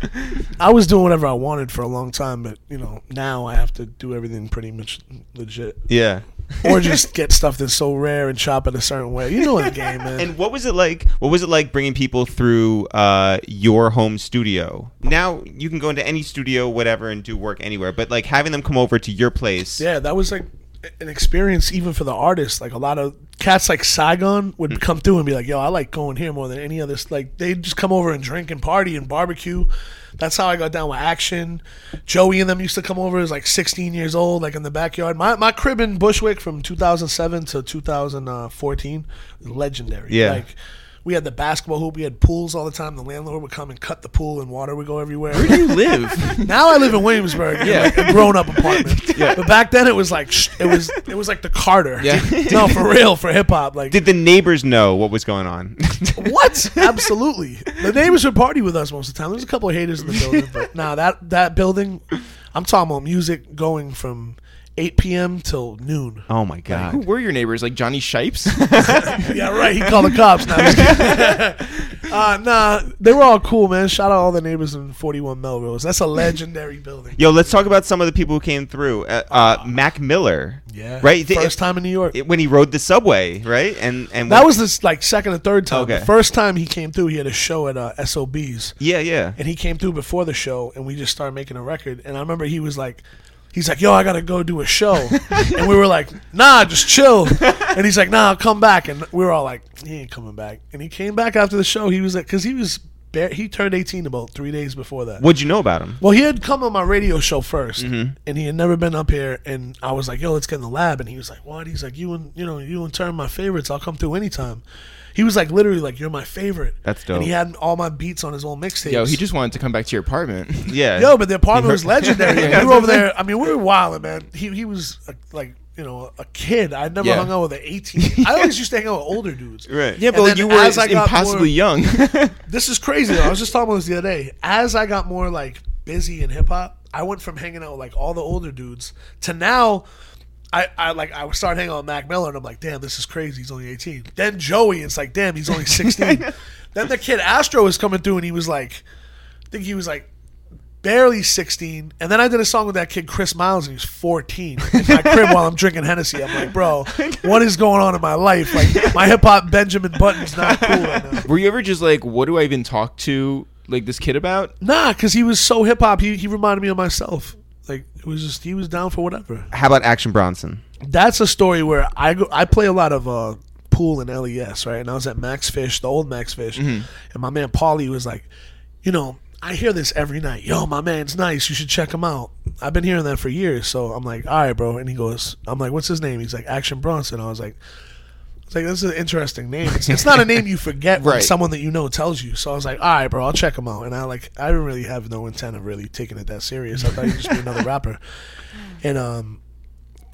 I was doing whatever I wanted for a long time, but you know now I have to do everything pretty much legit, yeah. Or just get stuff that's so rare and chop it a certain way. You know what the game, man. And what was it like? What was it like bringing people through uh, your home studio? Now you can go into any studio, whatever, and do work anywhere. But like having them come over to your place. Yeah, that was like an experience even for the artists. Like a lot of cats like Saigon would hmm. come through and be like, "Yo, I like going here more than any other." Like they just come over and drink and party and barbecue. That's how I got down with Action. Joey and them used to come over as like 16 years old, like in the backyard. My my crib in Bushwick from 2007 to 2014 legendary. Yeah. Like we had the basketball hoop. We had pools all the time. The landlord would come and cut the pool, and water would go everywhere. Where do you live? Now I live in Williamsburg, yeah, like a grown-up apartment. Yeah. But back then it was like sh- it was it was like the Carter. Yeah. no, for real, for hip hop. Like Did the neighbors know what was going on? what? Absolutely. The neighbors would party with us most of the time. There's a couple of haters in the building, but nah, that that building, I'm talking about music going from 8 p.m. till noon. oh my god. Who were your neighbors? Like Jonny Shipes? yeah, right. He called the cops. Nah, I'm just kidding. uh, nah, they were all cool, man. Shout out all the neighbors in 41 Melrose. That's a legendary building. Yo, let's talk about some of the people who came through. Uh, uh, Mac Miller. Yeah, Right. Th- First time in New York. when he rode the subway, right? And and That was this like second or third time. Okay. The first time he came through, he had a show at uh, SOBs, yeah, yeah. and he came through before the show, and we just started making a record. And I remember he was like, he's like, "Yo, I gotta go do a show," and we were like, "Nah, just chill." And he's like, "Nah, I'll come back," and we were all like, "He ain't coming back." And he came back after the show. He was like, because he was. Bare, he turned 18 about three days before that. What'd you know about him? Well, he had come on my radio show 1st Mm-hmm. and he had never been up here. And I was like, "Yo, let's get in the lab." And he was like, "What?" He's like, "You and you know, you and Term my favorites. I'll come through anytime." He was like, literally, like, "You're my favorite." That's dope. And he had all my beats on his old mixtape. Yo, he just wanted to come back to your apartment. Yeah. Yo, but the apartment was legendary. Yeah. we were over there. I mean, we were wilding, man. He he was uh like you know a kid. I never Yeah. hung out with an 18. I always used to hang out with older dudes. Right. yeah, And but then you were as I got impossibly more- young. This is crazy though. I was just talking about this the other day. As I got more like busy in hip hop, I went from hanging out with like all the older dudes to now. I, I like I started hanging out with Mac Miller and I'm like, damn, this is crazy. He's only 18. Then Joey, it's like, damn, he's only 16. then the kid Astro was coming through and he was like, I think he was like barely 16. And then I did a song with that kid Chris Miles and he was 14 in my crib while I'm drinking Hennessy. I'm like, bro, what is going on in my life? Like my hip hop Benjamin Button's not cool right now. were you ever just like, what do I even talk to like this kid about? Nah, because he was so hip hop. He, he reminded me of myself. Like it was just he was down for whatever. How about Action Bronson? That's a story where I go. I play a lot of uh, pool in LES, right? And I was at Max Fish, the old Max Fish, and my man Paulie was like, you know, I hear this every night. Yo, my man's nice. You should check him out. I've been hearing that for years. So I'm like, all right, bro. And he goes, I'm like, what's his name? He's like, Action Bronson. I was like, it's like this is an interesting name. It's, it's not a name you forget when someone that you know tells you. So I was like, all right, bro, I'll check him out. And I like, I didn't really have no intent of really taking it that serious. I thought he'd just be another rapper. And um,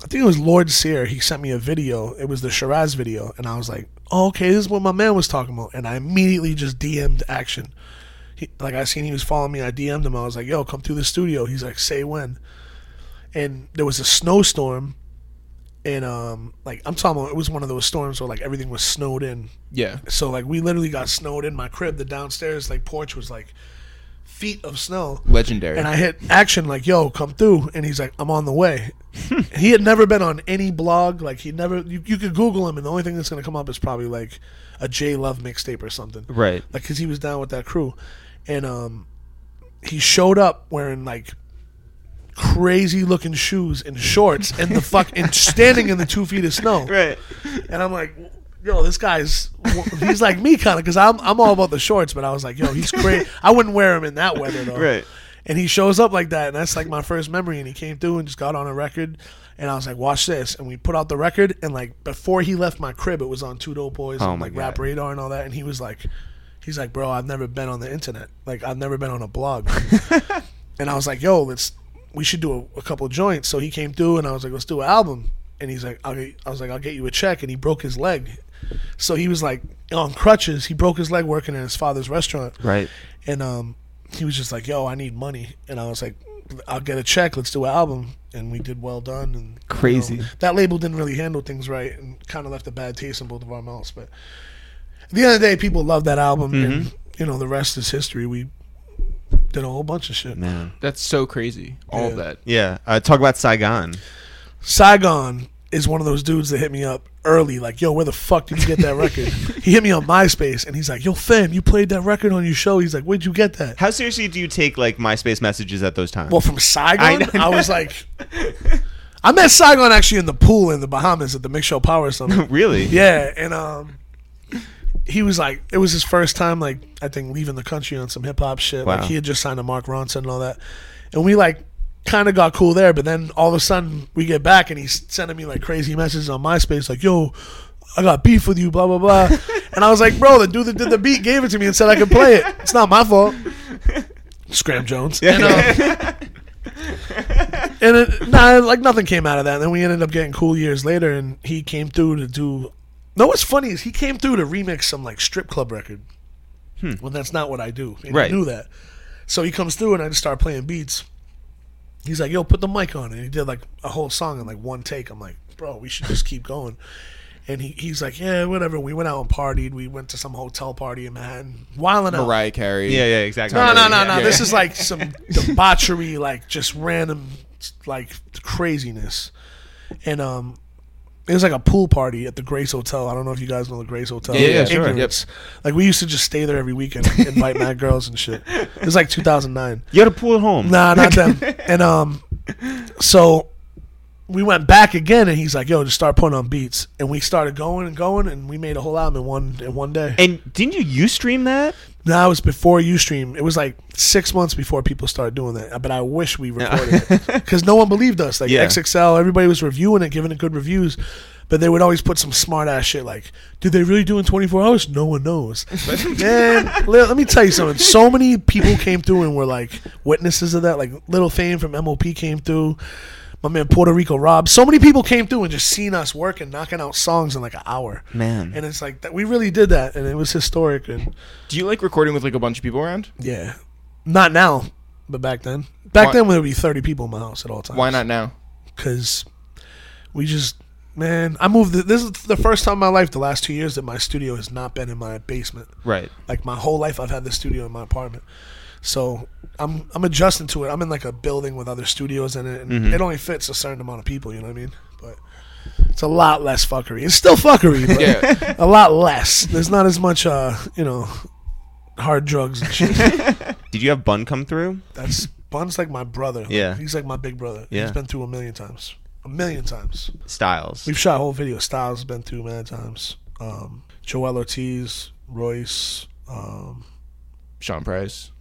I think it was Lord Sear. He sent me a video. It was the Shiraz video, and I was like, oh, okay, this is what my man was talking about. And I immediately just DM'd Action. He, like I seen he was following me. I DM'd him. I was like, yo, come through the studio. He's like, say when. And there was a snowstorm. And um, like I'm talking about, it was one of those storms where like everything was snowed in. Yeah. So like we literally got snowed in. My crib, the downstairs like porch was like feet of snow. Legendary. And I hit action like, "Yo, come through," and he's like, "I'm on the way." he had never been on any blog. Like he never. You, you could Google him, and the only thing that's gonna come up is probably like a J Love mixtape or something. Right. Like, cause he was down with that crew, and um, he showed up wearing like crazy looking shoes and shorts and the fuck and standing in the two feet of snow. Right. And I'm like, yo, this guy's he's like me kind of because I'm I'm all about the shorts, but I was like, yo, he's great. I wouldn't wear him in that weather though. Right. And he shows up like that, and that's like my first memory. And he came through and just got on a record, and I was like, watch this. And we put out the record, and like before he left my crib, it was on Two Dope Boys Oh and like God. Rap Radar and all that. And he was like, he's like, bro, I've never been on the internet. Like I've never been on a blog. and I was like, yo, let's we should do a, a couple joints. So he came through, and I was like, let's do an album. And he's like, I'll get, I was like, I'll get you a check. And he broke his leg. So he was like on crutches. He broke his leg working in his father's restaurant. Right. And um, he was just like, "Yo, I need money," and I was like, "I'll get a check. Let's do an album." And we did well done. And you Crazy. know, that label didn't really handle things right, and kind of left a bad taste in both of our mouths. But at the end of the day, people loved that album, and you know the rest is history. We did a whole bunch of shit. Man. That's so crazy. All of that. Yeah. Uh, talk about Saigon. Saigon is one of those dudes that hit me up early, like, "Yo, where the fuck did you get that record?" he hit me on MySpace, and he's like, "Yo, fam, you played that record on your show." He's like, "Where'd you get that?" How seriously do you take like MySpace messages at those times? Well, from Saigon, I I, was like, I met Saigon actually in the pool in the Bahamas at the Mix Show Power Summit. really? yeah, and um, he was like, it was his first time, like I think leaving the country on some hip hop shit. Wow. Like he had just signed to Mark Ronson and all that, and we like kind of got cool there. But then all of a sudden we get back and he's sending me like crazy messages on MySpace, like, "Yo." I got beef with you, blah blah blah, and I was like, "Bro, the dude that did the beat gave it to me and said I could play it. It's not my fault." Scram Jones. And, um, and it, nah, like nothing came out of that. And then we ended up getting cool years later, and he came through to do. No, what's funny is he came through to remix some like strip club record. When that's not what I do, and Right. he knew that. So he comes through, and I just start playing beats. He's like, "Yo, put the mic on," and he did like a whole song in like one take. I'm like, "Bro, we should just keep going." And he, he's like, "Yeah, whatever." We went out and partied. We went to some hotel party in Manhattan, wilding out. Mariah Carey. Yeah, yeah, exactly. No, no, no, no. Yeah. This is like some debauchery, like just random, like craziness. And um, it was like a pool party at the Grace Hotel. I don't know if you guys know the Grace Hotel. Yeah, yeah, sure. Ignorance. Like we used to just stay there every weekend, and invite mad girls and shit. It was like 2009. You had a pool at home. Nah, not them. And um, so we went back again, and he's like, "Yo, just start putting on beats." And we started going and going, and we made a whole album in one in one day. And didn't you you stream that? No, it was before UStream. It was like six months before people started doing that. But I wish we recorded it because no one believed us. Like Yeah. XXL, everybody was reviewing it, giving it good reviews, but they would always put some smart ass shit like, "Did they really do in 24 hours?" No one knows. Man, let, let me tell you something. So many people came through and were like witnesses of that. Like Little Fame from MOP came through. My man Puerto Rico Rob. So many people came through and just seen us working, knocking out songs in like an hour. Man. And it's like that we really did that, and it was historic. And Do you like recording with like a bunch of people around? yeah. Not now, but back then. Back Why- then, there would be 30 people in my house at all times. Why not now? Because we just, man, I moved. This is the first time in my life, the last two years, that my studio has not been in my basement. Right. Like my whole life, I've had the studio in my apartment. So I'm I'm adjusting to it. I'm in like a building with other studios in it, and Mm-hmm. it only fits a certain amount of people. You know what I mean? But it's a lot less fuckery. It's still fuckery, but Yeah. a lot less. There's not as much, uh, you know, hard drugs and shit. Did you have Bun come through? That's Bun's like my brother. Yeah. he's like my big brother. Yeah. he's been through a million times. A million times. Styles. We've shot a whole video. Styles has been through many times. Um, Joel Ortiz, Royce. Um, Sean Price.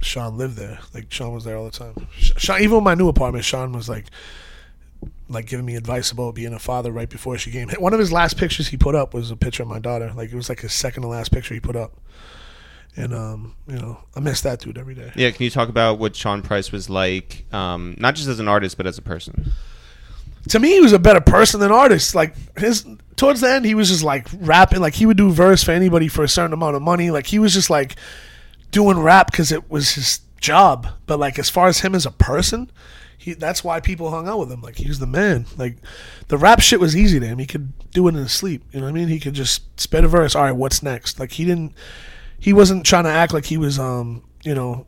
Sean lived there. Like Sean was there all the time. Sean, even in my new apartment, Sean was like, like giving me advice about being a father right before she came. One of his last pictures he put up was a picture of my daughter. Like it was like his second to last picture he put up. And um, you know, I miss that dude every day. Yeah, can you talk about what Sean Price was like, um, not just as an artist but as a person? to me, he was a better person than artist. Like his towards the end, he was just like rapping. Like he would do verse for anybody for a certain amount of money. Like he was just like doing rap because it was his job. But like as far as him as a person, he that's why people hung out with him. Like he was the man. Like the rap shit was easy to him. He could do it in his sleep. You know what I mean? He could just spit a verse. All right, what's next? Like he didn't. He wasn't trying to act like he was um you know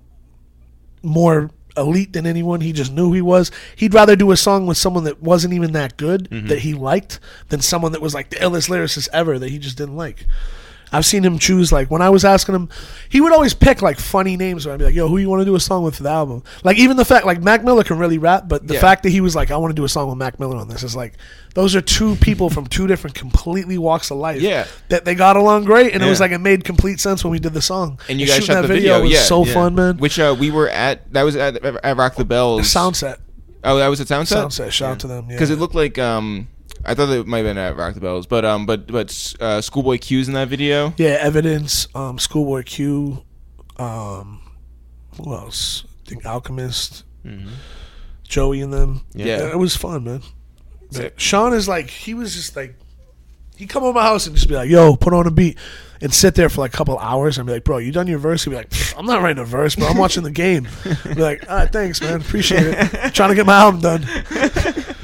more elite than anyone. He just knew he was. He'd rather do a song with someone that wasn't even that good that he liked than someone that was like the illest lyricist ever that he just didn't like. I've seen him choose like when I was asking him, he would always pick like funny names. Where I'd be like, "Yo, who you want to do a song with for the album?" Like even the fact like Mac Miller can really rap, but the Yeah. fact that he was like, "I want to do a song with Mac Miller on this," is like those are two people from two different completely walks of life. Yeah. that they got along great, and it was like it made complete sense when we did the song. And you guys shooting shot that the video, was yeah, so yeah. fun, man. Which uh, we were at. That was at, at Rock the Bells. Soundset. Oh, that was a Soundset. Sound set. Shout out to them. Yeah. Because it looked like um, I thought it might have been at Rock the Bells, but um, but but uh, Schoolboy Q's in that video. Yeah, Evidence, um, Schoolboy Q, um, who else? I think Alchemist, Joey and them. Yeah. it was fun, man. Sean is like he was just like he come over my house and just be like, "Yo, put on a beat," and sit there for like a couple hours. and be like, "Bro, you done your verse?" He'd be like, "I'm not writing a verse, bro. I'm watching the game." I'd be like, "All right, thanks, man. Appreciate it. Trying to get my album done."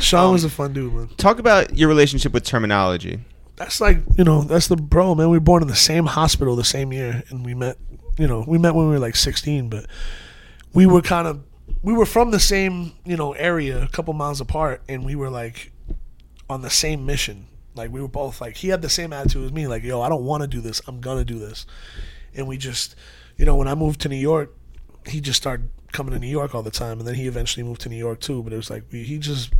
Sean was um, a fun dude, man. Talk about your relationship with termanology. that's like you know that's the bro man we were born in the same hospital the same year and we met you know we met when we were like 16 but we were kind of we were from the same you know area a couple miles apart and we were like on the same mission like we were both like he had the same attitude as me like yo i don't want to do this i'm gonna do this and we just you know when i moved to new york he just started coming to new york all the time and then he eventually moved to new york too but it was like we, he just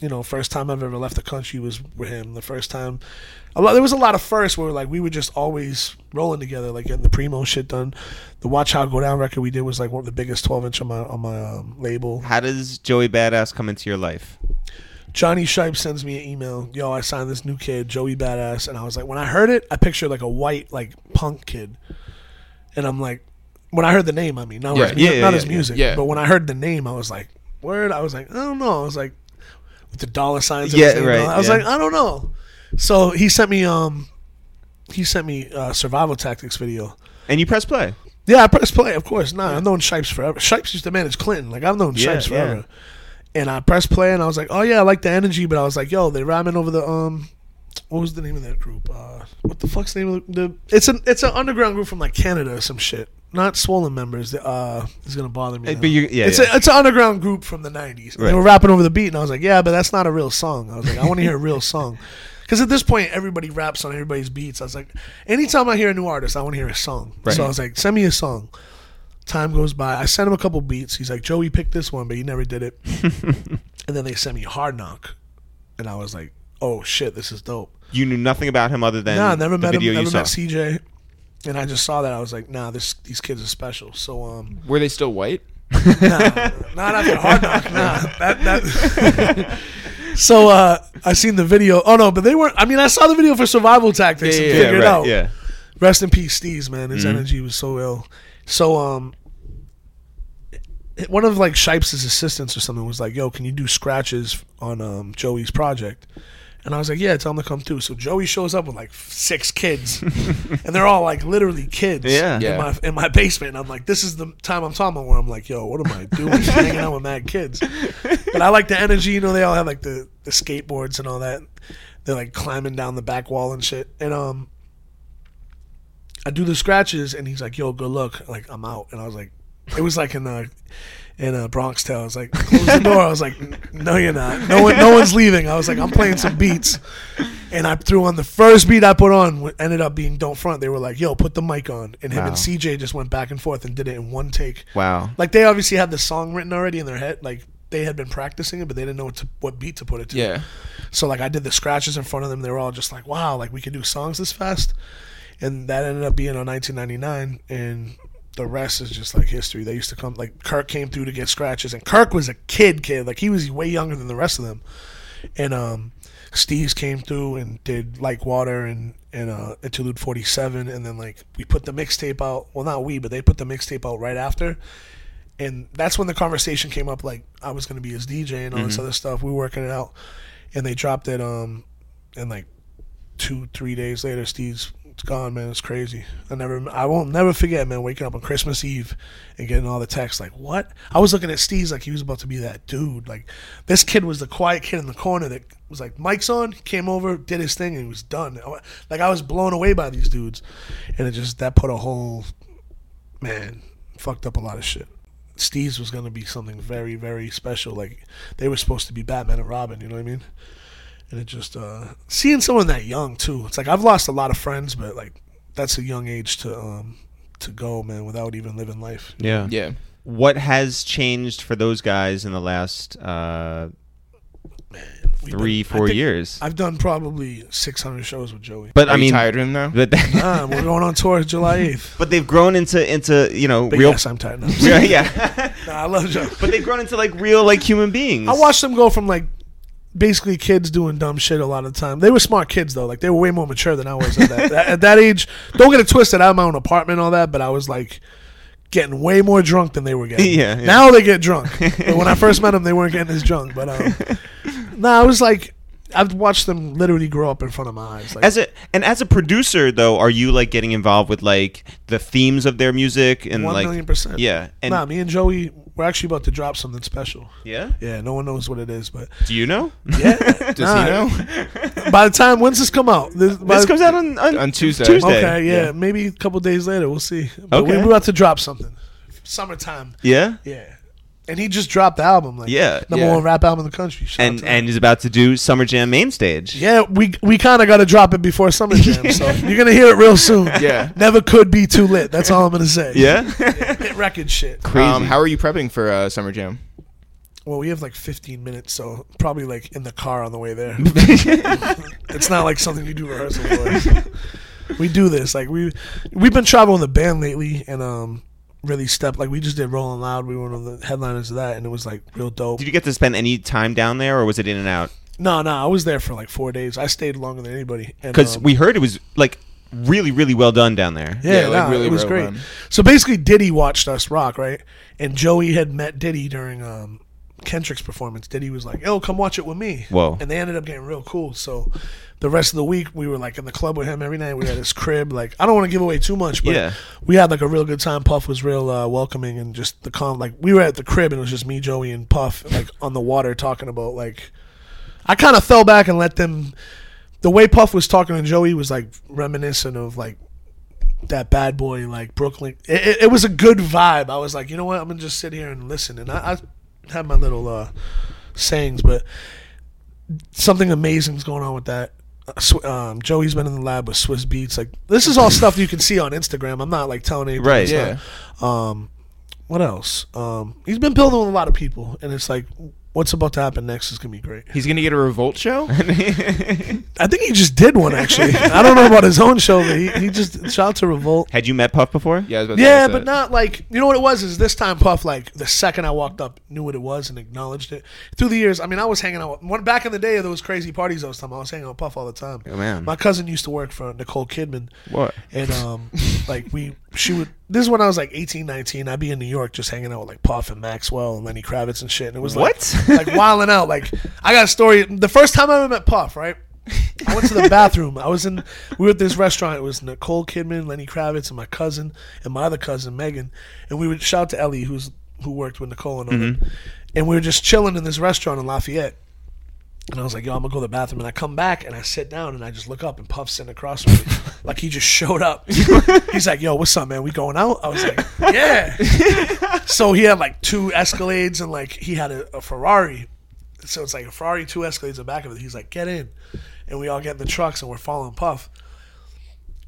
you know, first time I've ever left the country was with him. The first time, a lot, there was a lot of firsts where like we were just always rolling together, like getting the primo shit done. The Watch How Go Down record we did was like one of the biggest twelve inch on my on my um, label. How does Joey Badass come into your life? Jonny Shipe sends me an email. Yo, I signed this new kid, Joey Badass, and I was like, when I heard it, I pictured like a white like punk kid, and I'm like, when I heard the name, I mean, not, Yeah, his, yeah, not yeah, his music, yeah. but when I heard the name, I was like, word. I was like, I don't know. I was like, with the dollar signs. and Yeah, right, I was yeah. like, I don't know. So he sent me um, he sent me uh, survival tactics video. And you press play. Yeah, I press play, of course. Nah, I've known Shipes forever. Shipes used to manage Clinton. Like I've known Yeah, Shipes yeah. forever. And I pressed play and I was like, Oh yeah, I like the energy, but I was like, yo, they rhyming over the um what was the name of that group? Uh what the fuck's the name of the, the it's an it's an underground group from like Canada or some shit. Not swollen members. The, Uh it's gonna bother me. Now. but you- yeah, it's yeah. a it's an underground group from the nineties. Right. They were rapping over the beat and I was like, Yeah, but that's not a real song. I was like, I wanna hear a real song. Because at this point, everybody raps on everybody's beats. I was like, anytime I hear a new artist, I want to hear a song. Right. So I was like, send me a song. Time goes by. I sent him a couple beats. He's like, Joey picked this one, but he never did it. and then they sent me Hard Knock, and I was like, oh shit, this is dope. You knew nothing about him other than nah, I never met him. Never you met. CJ. And I just saw that. I was like, nah, this these kids are special. So um, Were they still white? nah, not after Hard Knock. Nah, that that. so uh, I seen the video. Oh no, but they weren't. I mean, I saw the video for Survival Tactics Yeah, and yeah, yeah, right, out. yeah. Rest in peace, Steez, man. Mm-hmm. His energy was so ill. So, um, one of like Shipes' assistants or something was like, "Yo, can you do scratches on um, Joey's project?" And I was like, "Yeah, tell him to come too." So Joey shows up with like six kids, and they're all like literally kids. Yeah. Yeah. In my in my basement, and I'm like, "This is the time I'm talking about where I'm like, yo, what am I doing? Hanging out with mad kids." But I like the energy. You know, they all have like the the skateboards and all that. They're like climbing down the back wall and shit. And um, I do the scratches, and he's like, "Yo, good luck." Like I'm out, and I was like, it was like in a in a Bronx Tale. I was like, close the door. I was like, no, you're not. No one, no one's leaving. I was like, I'm playing some beats, and I threw on the first beat I put on. Ended up being "Don't Front." They were like, "Yo, put the mic on," and him Wow. and CJ just went back and forth and did it in one take. Wow. Like they obviously had the song written already in their head. Like they had been practicing it, but they didn't know what to, what beat to put it to. Yeah. So like I did the scratches in front of them. They were all just like, "Wow, like we can do songs this fast," and that ended up being on 1999. And the rest is just like history. They used to come like Kirk came through to get scratches, and Kirk was a kid, kid. Like he was way younger than the rest of them. And um, Steez came through and did like water and and uh, interlude forty seven, and then like we put the mixtape out. Well, not we, but they put the mixtape out right after. And that's when the conversation came up. Like I was gonna be his DJ and all this other stuff. We were working it out, and they dropped it. Um, and like two, three days later, Steez it's gone, man. It's crazy. I never, I won't never forget, man. Waking up on Christmas Eve and getting all the texts like, "What?" I was looking at Steez like he was about to be that dude. Like this kid was the quiet kid in the corner that was like, "Mike's on." Came over, did his thing, and he was done. Like I was blown away by these dudes, and it just that put a whole man fucked up a lot of shit. Steez was gonna be something very, very special. Like they were supposed to be Batman and Robin. You know what I mean? And it just uh seeing someone that young too it's like i've lost a lot of friends but like that's a young age to um to go man without even living life Yeah. Yeah. What has changed for those guys in the last uh, We've three, been- four years? i've done probably 600 shows with joey But Are I you mean, tired of him now? but, ah, we're going on tour july 8th but they've grown into into you know but real. yes i'm tired now yeah, yeah. nah, i love Joey. but they've grown into like real like human beings. i watched them go from like basically kids doing dumb shit a lot of the time they were smart kids though like they were way more mature than i was at that, at that age don't get it twisted i had my own apartment and all that but i was like getting way more drunk than they were getting. Yeah, yeah. Now they get drunk. but when I first met them, they weren't getting as drunk. But um, no, I was like, I've watched them literally grow up in front of my eyes. Like, As a and as a producer though, are you like getting involved with like the themes of their music and one like million percent. yeah and nah, me and Joey, we're actually about to drop something special. yeah? Yeah, no one knows what it is, but Do you know? yeah. Does nah, he know? By the time when's this come out? This, this comes out on on, On Tuesday. Tuesday. Okay, yeah, Yeah. maybe a couple days later, we'll see. But Okay. we're about to drop something. Summertime, Yeah. yeah. And he just dropped the album, like Yeah. number Yeah. one rap album in the country. Shout out And to him. and he's about to do Summer Jam main stage. Yeah, we we kind of got to drop it before Summer Jam, so you're gonna hear it real soon. Yeah. never could be too lit. That's all I'm gonna say. Yeah. hit record shit. Crazy. Um, how are you prepping for uh, Summer Jam? Well, we have like 15 minutes, so probably like in the car on the way there. it's not like something you do rehearsal for. we do this like we we've been traveling the band lately, and um really stepped like we just did Rolling Loud. We were one of the headliners of that, and it was like real dope. Did you get to spend any time down there, or was it in and out? No, no, I was there for like four days. I stayed longer than anybody. Because um, we heard it was like really, really well done down there. Yeah, Yeah, like, nah, really it was well great. done. So basically, Diddy watched us rock, right? And Joey had met Diddy during um, Kendrick's performance. Diddy was like, "Yo, come watch it with me." Whoa. And they ended up getting real cool. So the rest of the week, we were like in the club with him every night. We had his crib. Like, I don't want to give away too much, but Yeah. we had like a real good time. Puff was real uh, welcoming and just the calm. Like, we were at the crib and it was just me, Joey, and Puff, like on the water talking about like. I kind of fell back and let them. The way Puff was talking to Joey was like reminiscent of like that bad boy like Brooklyn. It, it, it was a good vibe. I was like, you know what? I'm gonna just sit here and listen. And I, I had my little uh, sayings, but something amazing's going on with that. Uh, Um, Joey's been in the lab with Swizz Beatz. Like this is all stuff you can see on Instagram. I'm not like telling anybody. Right. Yeah. not. Um, what else? Um, he's been building with a lot of people, and it's like, what's about to happen next is gonna be great. He's gonna get a Revolt show. I think he just did one actually. I don't know about his own show, but he, he just shout out to Revolt. Had you met Puff before? yeah, I was about Yeah, but that. not like you know what it was. Is this time Puff like the second I walked up knew what it was and acknowledged it. Through the years, I mean, I was hanging out. With, when back in the day of those crazy parties I was talking, I was hanging out with Puff all the time. Oh, man. my cousin used to work for Nicole Kidman, What? and um, like we, she would. This is when I was like 18, 19. I'd be in New York just hanging out with like Puff and Maxwell and Lenny Kravitz and shit. And it was like, What? like wilding out. Like I got a story. The first time I ever met Puff, right? I went to the bathroom. I was in. We were at this restaurant. It was Nicole Kidman, Lenny Kravitz, and my cousin, and my other cousin Megan. And we would shout to Ellie, who's who worked with Nicole and all them. Mm-hmm. And we were just chilling in this restaurant in Lafayette. And I was like, yo, I'm gonna go to the bathroom. And I come back and I sit down and I just look up and Puff's sitting across from me. like he just showed up. He's like, yo, what's up, man? We going out? I was like, yeah. so he had like two Escalades and like he had a, a Ferrari. So it's like a Ferrari, two Escalades in the back of it. He's like, get in. And we all get in the trucks and we're following Puff.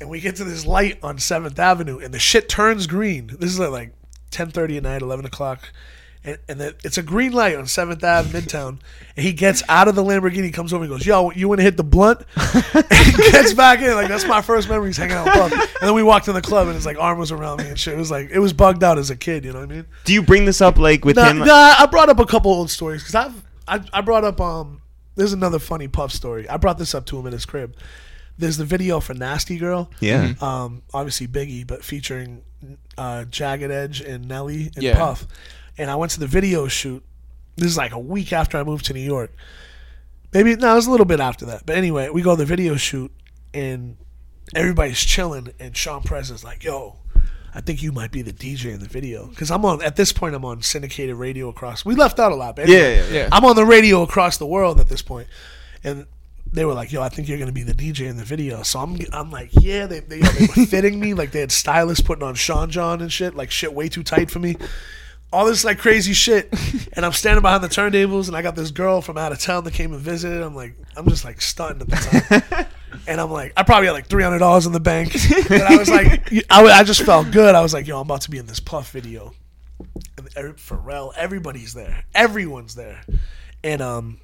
And we get to this light on 7th Avenue and the shit turns green. This is at like 10.30 at night, 11 o'clock. And, and then it's a green light on Seventh Ave, Midtown. And he gets out of the Lamborghini, comes over, and goes, "Yo, you want to hit the blunt?" and gets back in. Like that's my first memories hanging out with Puff. And then we walked in the club, and his like arm was around me and shit. It was like it was bugged out as a kid. You know what I mean? Do you bring this up like with Nah, him? nah, I brought up a couple old stories because I've I, I brought up um. There's another funny Puff story. I brought this up to him in his crib. There's the video for Nasty Girl. Yeah. Um, obviously Biggie, but featuring uh, Jagged Edge and Nelly and Yeah. Puff. And I went to the video shoot. This is like a week after I moved to New York. Maybe no, it was a little bit after that. But anyway, we go to the video shoot and everybody's chilling and Sean Press is like, "Yo, I think you might be the DJ in the video." Because I'm on at this point. I'm on syndicated radio across. We left out a lot, but anyway, Yeah, yeah, yeah. I'm on the radio across the world at this point, and they were like, "Yo, I think you're gonna be the DJ in the video." So I'm, I'm like, "Yeah." They, they, they were fitting me like they had stylists putting on Sean John and shit, like shit way too tight for me. All this like crazy shit, and I'm standing behind the turntables, and I got this girl from out of town that came and visited. I'm like, I'm just like stunned at the time. And I'm like, I probably had like three hundred dollars in the bank, and I was like, I, I just felt good. I was like, yo, I'm about to be in this Puff video, and every, Pharrell, everybody's there, everyone's there, and um,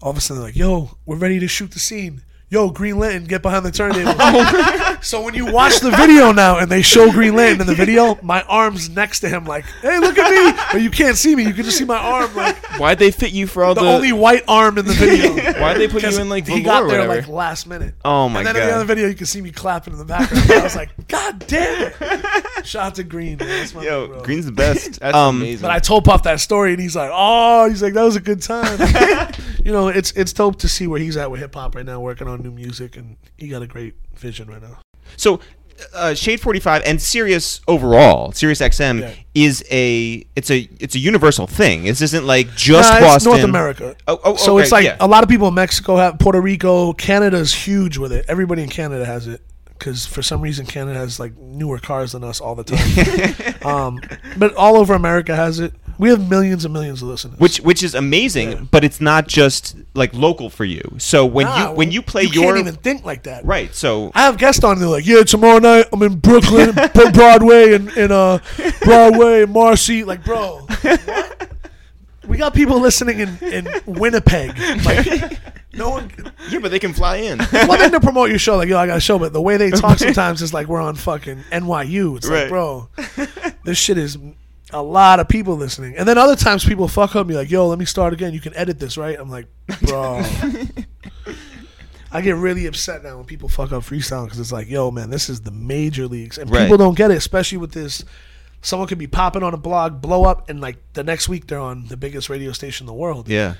all of a sudden they're like, yo, we're ready to shoot the scene. Yo, Green Lantern, get behind the turntable. so when you watch the video now and they show Green Lantern in the video, my arm's next to him, like, hey, look at me. But you can't see me. You can just see my arm, like Why'd they fit you for all the, the? only white arm in the video. Why'd they put you in like he velour got there whatever? like last minute. Oh my God. and then god. in the other video, you can see me clapping in the background. I was like, God damn it! Shout out to Green, man. That's my Yo, bro. Green's the best. That's um, amazing. But I told Puff that story, and he's like, "Oh, he's like, that was a good time." you know, it's it's dope to see where he's at with hip hop right now, working on new music, and he got a great vision right now. So, uh, Shade Forty Five and Sirius overall, Sirius XM Yeah. is a it's a it's a universal thing. This isn't like just Nah, Boston. North America. Oh, oh, so okay, it's like yeah. a lot of people in Mexico have Puerto Rico. Canada's huge with it. Everybody in Canada has it because for some reason Canada has like newer cars than us all the time. um, but all over America has it. We have millions and millions of listeners. which which is amazing, Yeah. but it's not just like local for you. So when Nah, you when you play you your can't even think like that. right, so I have guests on. They're like, "Yeah, tomorrow night I'm in Brooklyn, Broadway, and in uh, Broadway and Marcy." Like, bro, what? we got people listening in in Winnipeg. Like, no one. yeah, but they can fly in. One thing to promote your show, like, yo, I got a show, but the way they talk sometimes is like we're on fucking NYU. It's Right. like, bro, this shit is a lot of people listening. And then other times people fuck up me like, yo, let me start again. You can edit this, right? I'm like, bro. I get really upset now when people fuck up freestyle because it's like, yo, man, this is the major leagues, and Right. people don't get it, especially with this. Someone could be popping on a blog, blow up, and like the next week they're on the biggest radio station in the world yeah.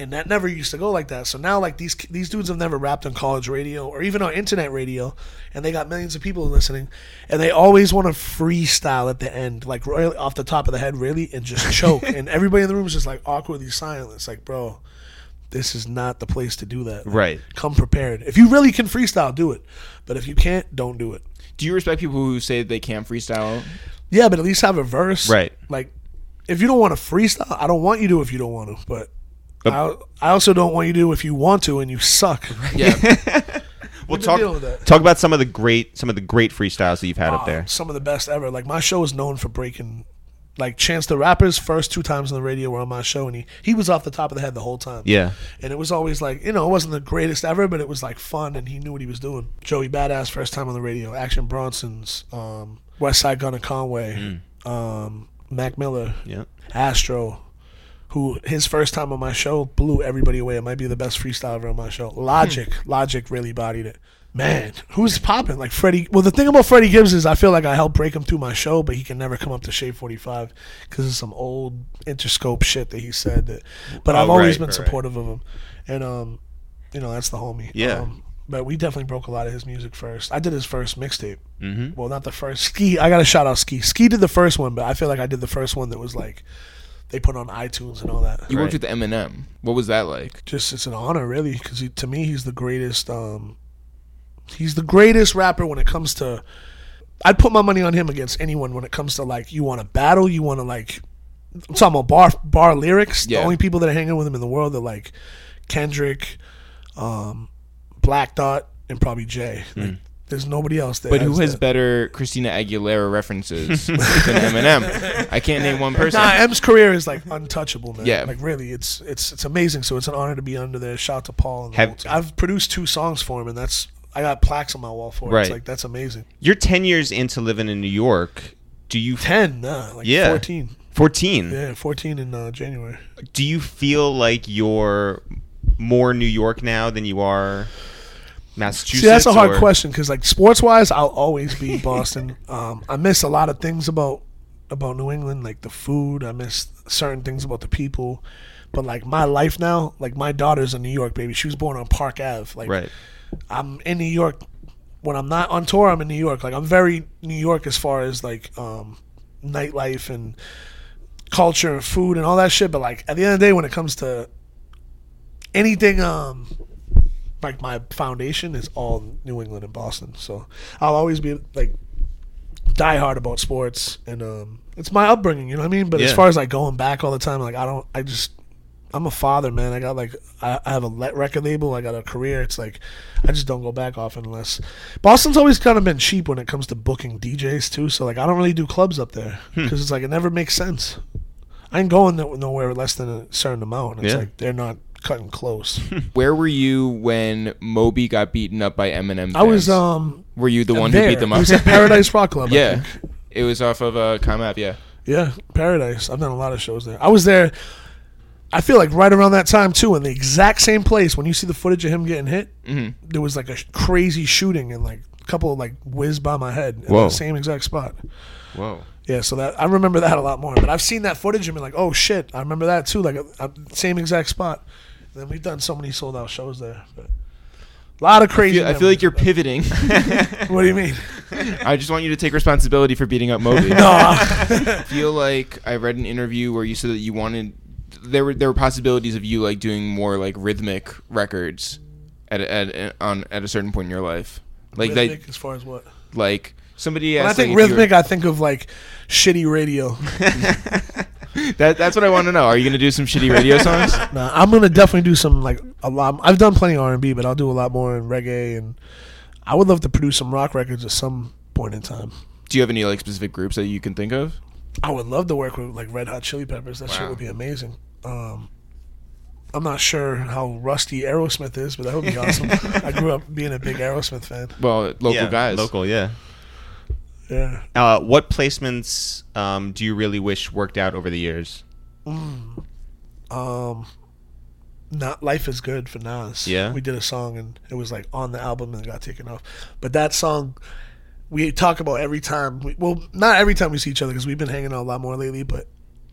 And that never used to go like that. So now, like these these dudes have never rapped on college radio or even on internet radio, and they got millions of people listening, and they always want to freestyle at the end, like right off the top of the head, really, and just choke, and everybody in the room is just like awkwardly silent. It's like, bro, this is not the place to do that. Like, Right. Come prepared. If you really can freestyle, do it. But if you can't, don't do it. Do you respect people who say they can't freestyle? Yeah, but at least have a verse. Right. Like, if you don't want to freestyle, I don't want you to if you don't want to, but. But- I, I also don't want you to if you want to and you suck. Yeah. We'll been talk with that. talk about some of the great some of the great freestyles that you've had up Oh, there. Some of the best ever. Like my show is known for breaking. Like Chance the Rapper's first two times on the radio were on my show, and he he was off the top of the head the whole time. Yeah. And it was always like you know it wasn't the greatest ever, but it was like fun, and he knew what he was doing. Joey Badass first time on the radio. Action Bronson's um, Westside Gunn and Conway. Um, Mac Miller. Yeah. Astro. Who his first time on my show blew everybody away. It might be the best freestyle ever on my show. Logic, Logic really bodied it. Man, who's popping? Like Freddie. Well, the thing about Freddie Gibbs is I feel like I helped break him through my show, but he can never come up to Shade Forty Five because of some old Interscope shit that he said. That, but Oh, I've always right, been right. supportive of him, and um, you know that's the homie. Yeah. Um, but we definitely broke a lot of his music first. I did his first mixtape. Mm-hmm. Well, not the first. Ski. I got to shout out Ski. Ski did the first one, but I feel like I did the first one that was like they put on iTunes and all that. You worked with Eminem. What was that like? Just it's an honor, really, because to me he's the greatest. Um, he's the greatest rapper when it comes to. I'd put my money on him against anyone when it comes to like you want to battle, you want to like. I'm talking about bar bar lyrics. Yeah. The only people that are hanging with him in the world are like Kendrick, um, Black Thought, and probably Jay. Like, There's nobody else there. But who has that. better Christina Aguilera references than Eminem? I can't name one person. Nah, M's career is like untouchable, man. Yeah. like really, it's it's it's amazing. So it's an honor to be under there. Shout out to Paul. And Have- I've produced two songs for him, and that's I got plaques on my wall for it. Right. It's like that's amazing. You're 10 years into living in New York. Do you Ten, nah, like Yeah. fourteen. 14? Yeah, fourteen in uh, January. Do you feel like you're more New York now than you are Massachusetts? See, that's a hard or- question because, like, sports wise, I'll always be Boston. um, I miss a lot of things about about New England, like the food. I miss certain things about the people. But like my life now, like my daughter's a New York baby. She was born on Park Ave. Like Right. I'm in New York. When I'm not on tour, I'm in New York. Like I'm very New York as far as like um, nightlife and culture and food and all that shit. But like at the end of the day, when it comes to anything, um, like my foundation is all New England and Boston. So I'll always be like diehard about sports, and um, it's my upbringing. You know what I mean? But as far as like going back all the time, like I don't. I just I'm a father, man. I got like I, I have a record label. I got a career. It's like I just don't go back often unless Boston's always kind of been cheap when it comes to booking DJs too. So like I don't really do clubs up there Hmm. because it's like it never makes sense. I ain't going no- nowhere less than a certain amount. It's Yeah. like they're not cutting close. Where were you when Moby got beaten up by Eminem? I was um Were you the one there. who beat them It up? was at Paradise Rock Club. Yeah, it was off of uh, Comm Ave. Yeah. Yeah, Paradise. I've done a lot of shows there. I was there. I feel like right around that time too, in the exact same place. When you see the footage of him getting hit, Mhm. there was like a sh- crazy shooting and like a couple of like whizzed by my head in Whoa. the same exact spot. Whoa. Yeah, so that I remember that a lot more. But I've seen that footage and been like, oh shit, I remember that too. Like uh, same exact spot. Then we've done so many sold out shows there. But a lot of I crazy. feel, I feel like you're pivoting. What do you mean? I just want you to take responsibility for beating up Moby. No. I feel like I read an interview where you said that you wanted there were there were possibilities of you like doing more like rhythmic records at a- at on at a certain point in your life. Like rhythmic as far as what? like somebody When I think like, you were- rhythmic, I think of like shitty radio. That that's what I want to know. Are you going to do some shitty radio songs? Nah, I'm gonna definitely do some like a lot. I've done plenty of R and B, but I'll do a lot more in reggae, and I would love to produce some rock records at some point in time. Do you have any like specific groups that you can think of? I would love to work with like Red Hot Chili Peppers. That shit would be amazing. Um, I'm not sure how rusty Aerosmith is, but that would be awesome. I grew up being a big Aerosmith fan. Well, local Yeah, guys. Local, yeah. Yeah. Uh, what placements um, do you really wish worked out over the years? Um, not life is good for Nas. Yeah? we did a song and it was like on the album and it got taken off. But that song, we talk about every time. We, well, not every time we see each other because we've been hanging out a lot more lately. But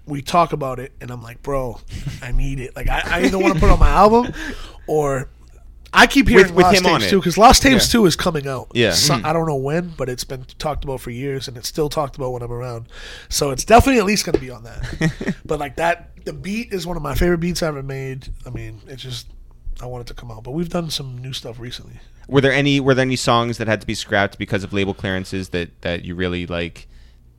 we talk about it and I'm like, bro, I need it. Like I, I either want to put it on my album or. I keep hearing With- with Lost him on Tapes it. too because Lost Tapes Yeah. two is coming out. Yeah. So- mm-hmm. I don't know when, but it's been talked about for years, and it's still talked about when I'm around. So it's definitely at least going to be on that. but like that, the beat is one of my favorite beats I ever made. I mean, it's just I want it to come out. But we've done some new stuff recently. Were there any Were there any songs that had to be scrapped because of label clearances that that you really like?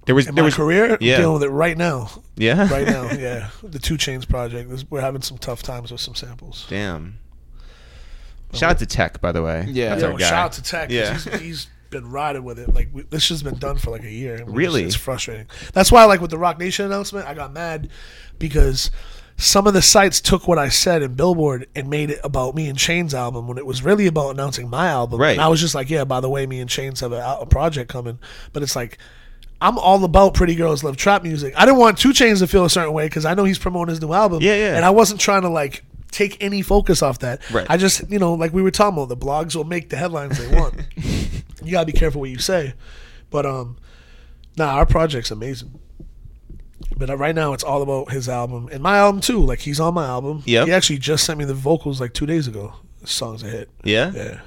There was In there my was career, yeah. dealing with it right now. yeah Right now, yeah. The 2 Chainz project. We're having some tough times with some samples. Damn. Shout out to Tech, by the way. Yeah. That's Yo, our guy. shout out to Tech. 'cause Yeah. He's, he's been riding with it. Like we, this has been done for like a year. and just- Really? it's frustrating. That's why, like with the Roc Nation announcement, I got mad because some of the sites took what I said in Billboard and made it about me and Chainz album when it was really about announcing my album. Right. And I was just like, yeah, by the way, me and Chainz have a, a project coming. But it's like. I'm all about Pretty Girls Love Trap music. I didn't want 2 Chainz to feel a certain way because I know he's promoting his new album. Yeah, yeah. And I wasn't trying to like take any focus off that. Right. I just, you know, like we were talking about, the blogs will make the headlines they want. you gotta be careful what you say. But um, nah, our project's amazing. But uh, right now, it's all about his album and my album too. Like he's on my album. Yeah. He actually just sent me the vocals like two days ago. The song's a hit. Yeah. Yeah.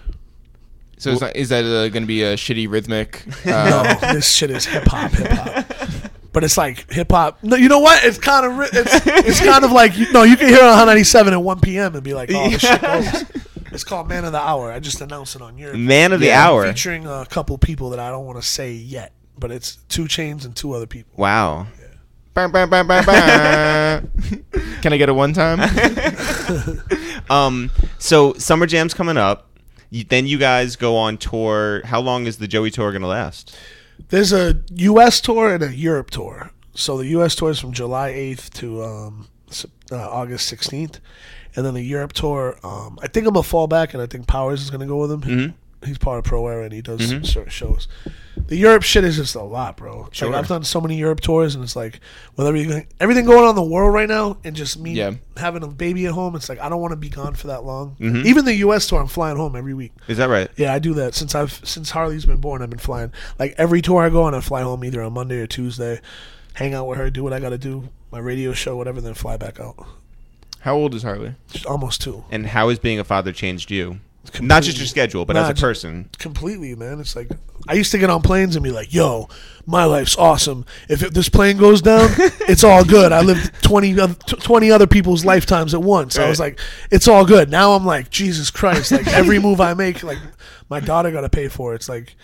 So is that, is that uh, going to be a shitty rhythmic? Uh, No, this shit is hip hop, hip hop. But it's like hip hop. No, you know what? It's kind of it's it's kind of like you, no, you can hear it on 97 at 1 p.m. and be like, oh, this shit goes. It's called Man of the Hour. I just announced it on your Man of the Yeah, hour. featuring a couple people that I don't want to say yet, but it's 2 Chainz and two other people. Wow. bam, bam, bam, bam, bam. Can I get a one time? Um. So Summer Jam's coming up. You, then you guys go on tour. How long is the Joey tour going to last? There's a U.S. tour and a Europe tour. So the U.S. tour is from July 8th to um, uh, August 16th, and then the Europe tour. Um, I think I'm gonna fall back, and I think Powers is gonna go with him. Mhm. He's part of Pro Era, and he does Mhm. certain shows. The Europe shit is just a lot, bro. Sure. Like I've done so many Europe tours, and it's like with everything, everything going on in the world right now, and just me Yeah. having a baby at home. It's like I don't want to be gone for that long. Mhm. Even the U.S. tour, I'm flying home every week. Is that right? Yeah, I do that since I've since Harley's been born. I've been flying like every tour I go on. I fly home either on Monday or Tuesday, hang out with her, do what I got to do, my radio show, whatever, then fly back out. How old is Harley? Just almost two. And how has being a father changed you? Not just your schedule, but Nah, as a just- person. Completely, man. It's like I used to get on planes and be like, "Yo, my life's awesome. If it, this plane goes down, it's all good. I lived 20, oth- t- 20 other people's lifetimes at once. I was Right. like, it's all good. Now I'm like, Jesus Christ! Like every move I make, like my daughter got to pay for. it. It's like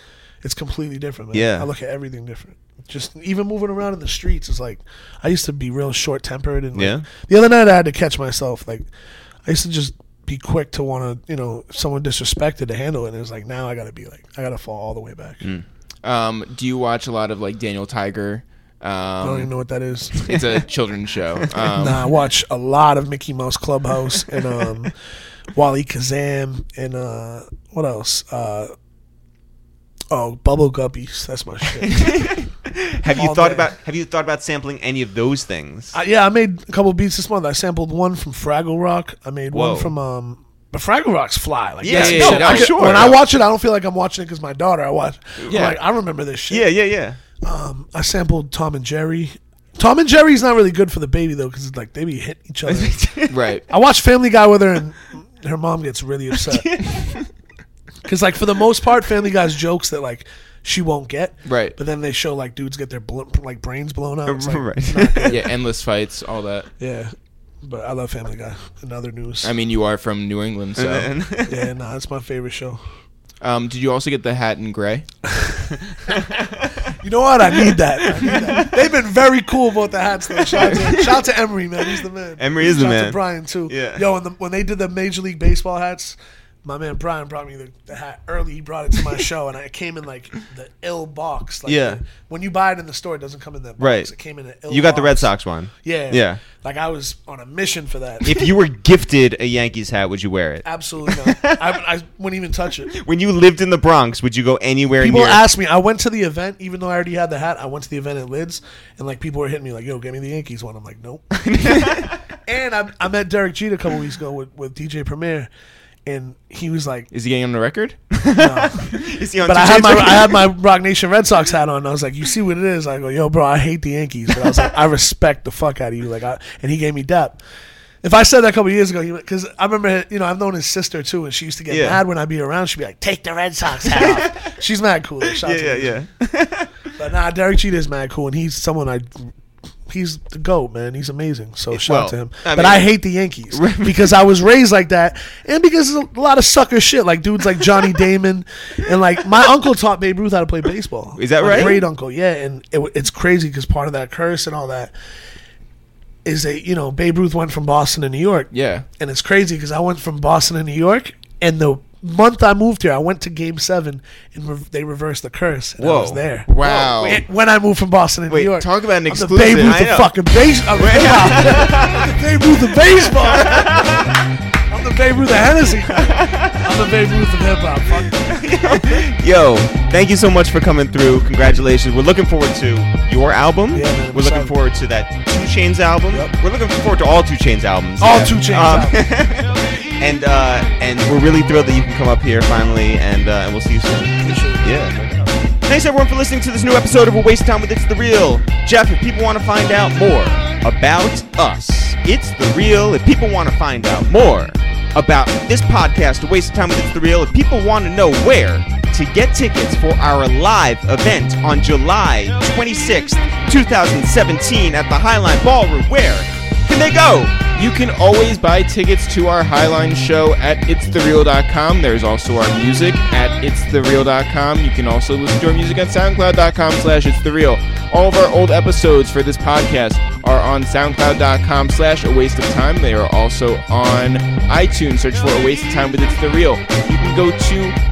it's completely different. Man. Yeah. I look at everything different. Just even moving around in the streets is like I used to be real short tempered and like, Yeah. the other night I had to catch myself. Like I used to just be quick to want to, you know, someone disrespected to handle it. And it's like now I got to be like I got to fall all the way back. Mm. Um, do you watch a lot of like Daniel Tiger? I don't even Um, know what that is. it's a children's show. Um, nah, I watch a lot of Mickey Mouse Clubhouse and um, Wallykazam and uh, what else? Uh, oh, Bubble Guppies. That's my shit. Have you All thought day. about Have you thought about sampling any of those things? Uh, yeah, I made a couple beats this month. I sampled one from Fraggle Rock. I made Whoa. one from um. But Fraggle Rock's fly. Like Yeah, yeah, yeah, no, get- sure. When I watch it, I don't feel like I'm watching it because my daughter. I watch. Yeah. Yeah. Like I remember this shit. yeah, yeah, yeah. Um, I sampled Tom and Jerry. Tom and Jerry's not really good for the baby though, because like they be hitting each other. right. I watch Family Guy with her, and her mom gets really upset. Because like for the most part, Family Guy's jokes that like she won't get. Right. But then they show like dudes get their bl- like brains blown out. It's, like, Right. Yeah, endless fights, all that. Yeah. But I love Family Guy. In other news. I mean, you are from New England, so. And then- yeah, nah, it's my favorite show. Um, did you also get the hat in gray? You know what? I need that. I need that. They've been very cool about the hats. Though. Shout, out to, shout out to Emery, man. He's the man. Emery is the Shout out man. to Brian too. Yeah. Yo, and the, when they did the Major League Baseball hats, my man Brian brought me the, the hat early. He brought it to my show, and I came in like the ill box. Like, Yeah. When you buy it in the store, it doesn't come in that box. Right. It came in an ill. you got the Red. Sox one. Yeah. Yeah. Like I was on a mission for that. If you were gifted a Yankees hat, would you wear it? Absolutely not. I, I wouldn't even touch it. When you lived in the Bronx, would you go anywhere People near? asked me. I went to the event, even though I already had the hat. I went to the event at Lids, and like people were hitting me like, "Yo, get me the Yankees one." I'm like, "Nope." and I, I met Derek Jeter a couple weeks ago with, with DJ Premier, and he was like, Is he getting on the record? no. Is he on "But I had my record? I had my Roc Nation Red Sox hat on." I was like, "You see what it is?" I go, "Yo, bro, I hate the Yankees," but I was like, "I respect the fuck out of you." Like, I, and he gave me dap. If I said that a couple years ago, because I remember, you know, I've known his sister too, and she used to get Yeah. mad when I'd be around. She'd be like, "Take the Red Sox hat off." She's mad cool. though. Shout out to Yeah, yeah, yeah. But nah, Derek Jeter's mad cool, and he's someone I. He's the goat, man. He's amazing. So shout well, out to him. I but mean- I hate the Yankees because I was raised like that, and because there's a lot of sucker shit, like dudes like Johnny Damon, and like my uncle taught Babe Ruth how to play baseball. Is that My right? Great uncle, yeah. And it, it's crazy because part of that curse and all that is that you know Babe Ruth went from Boston to New York, Yeah. and it's crazy because I went from Boston to New York, and the month I moved here, I went to Game Seven, and re- they reversed the curse, and I was there. Wow. When- When I moved from Boston to Wait, New York, talk about an I'm exclusive. The Babe Ruth of fucking baseball. I'm the Babe Ruth of baseball. I'm the Babe Ruth of Hennessy. I'm the Babe Ruth of hip hop. Yo, thank you so much for coming through. Congratulations. We're looking forward to your album. Yeah, man, We're looking excited. forward to that 2 Chainz album. Yep. We're looking forward to all 2 Chainz albums. All Two Chainz Um, albums. And uh, and we're really thrilled that you can come up here finally, and uh, and we'll see you soon. Yeah. Thanks everyone for listening to this new episode of A Waste of Time with It's the Real. Jeff, if people want to find out more about us, It's the Real. If people want to find out more about this podcast, A Waste of Time with It's the Real, if people want to know where to get tickets for our live event on July 26th, 2017 at the Highline Ballroom, where they go? You can always buy tickets to our Highline show at itsthereal.com. There's also our music at itsthereal.com. You can also listen to our music at soundcloud.com slash itsthereal. All of our old episodes for this podcast are on soundcloud.com slash a waste of time. They are also on iTunes. Search for a waste of time with It's The Real. You can go to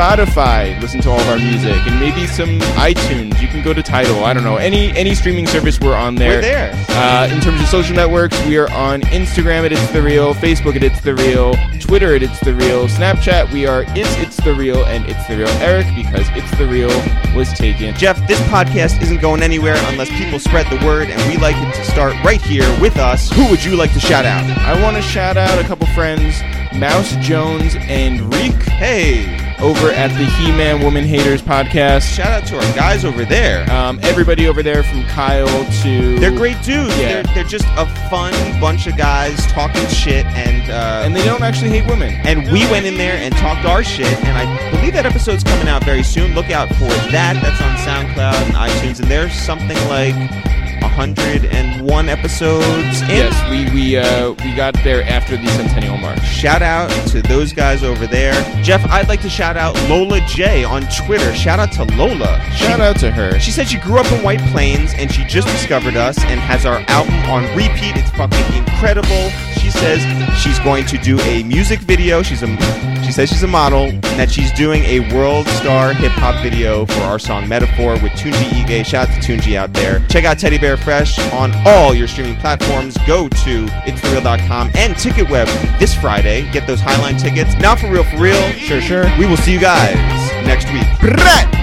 Spotify, listen to all of our music, and maybe some iTunes. You can go to Tidal. I don't know any any streaming service. We're on there. We're there. Uh, in terms of social networks, we are on Instagram at It's The Real, Facebook at It's The Real, Twitter at It's The Real, Snapchat we are It's It's The Real and It's The Real Eric because It's The Real was taken. Jeff, this podcast isn't going anywhere unless people spread the word, and we like it to start right here with us. Who would you like to shout out? I want to shout out a couple friends, Mouse Jones and Reek. Hey, over at the He-Man Woman Haters podcast. shout out to our guys over there. Um, everybody over there from Kyle to They're great dudes. Yeah. They're, they're just a fun bunch of guys talking shit, and uh, and they don't actually hate women. and we went in there and talked our shit. And I believe that episode's coming out very soon. Look out for that. That's on SoundCloud and iTunes, and there's something like 101 episodes in. Yes, we we uh, we got there after the centennial mark. Shout out to those guys over there. Jeff, I'd like to shout out Lola J on Twitter. Shout out to Lola. Shout out to her. She said she grew up in White Plains and she just discovered us and has our album on repeat. It's fucking incredible. She says she's going to do a music video. She's a she says she's a model and that she's doing a world star hip hop video for our song Metaphor with Tunji Ige. Shout out to Tunji out there. Check out Teddy Bear Fairfresh on all your streaming platforms. Go to itsreal.com and TicketWeb this Friday. Get those Highline tickets. Now for real, for real. Sure, sure. We will see you guys next week. Brett!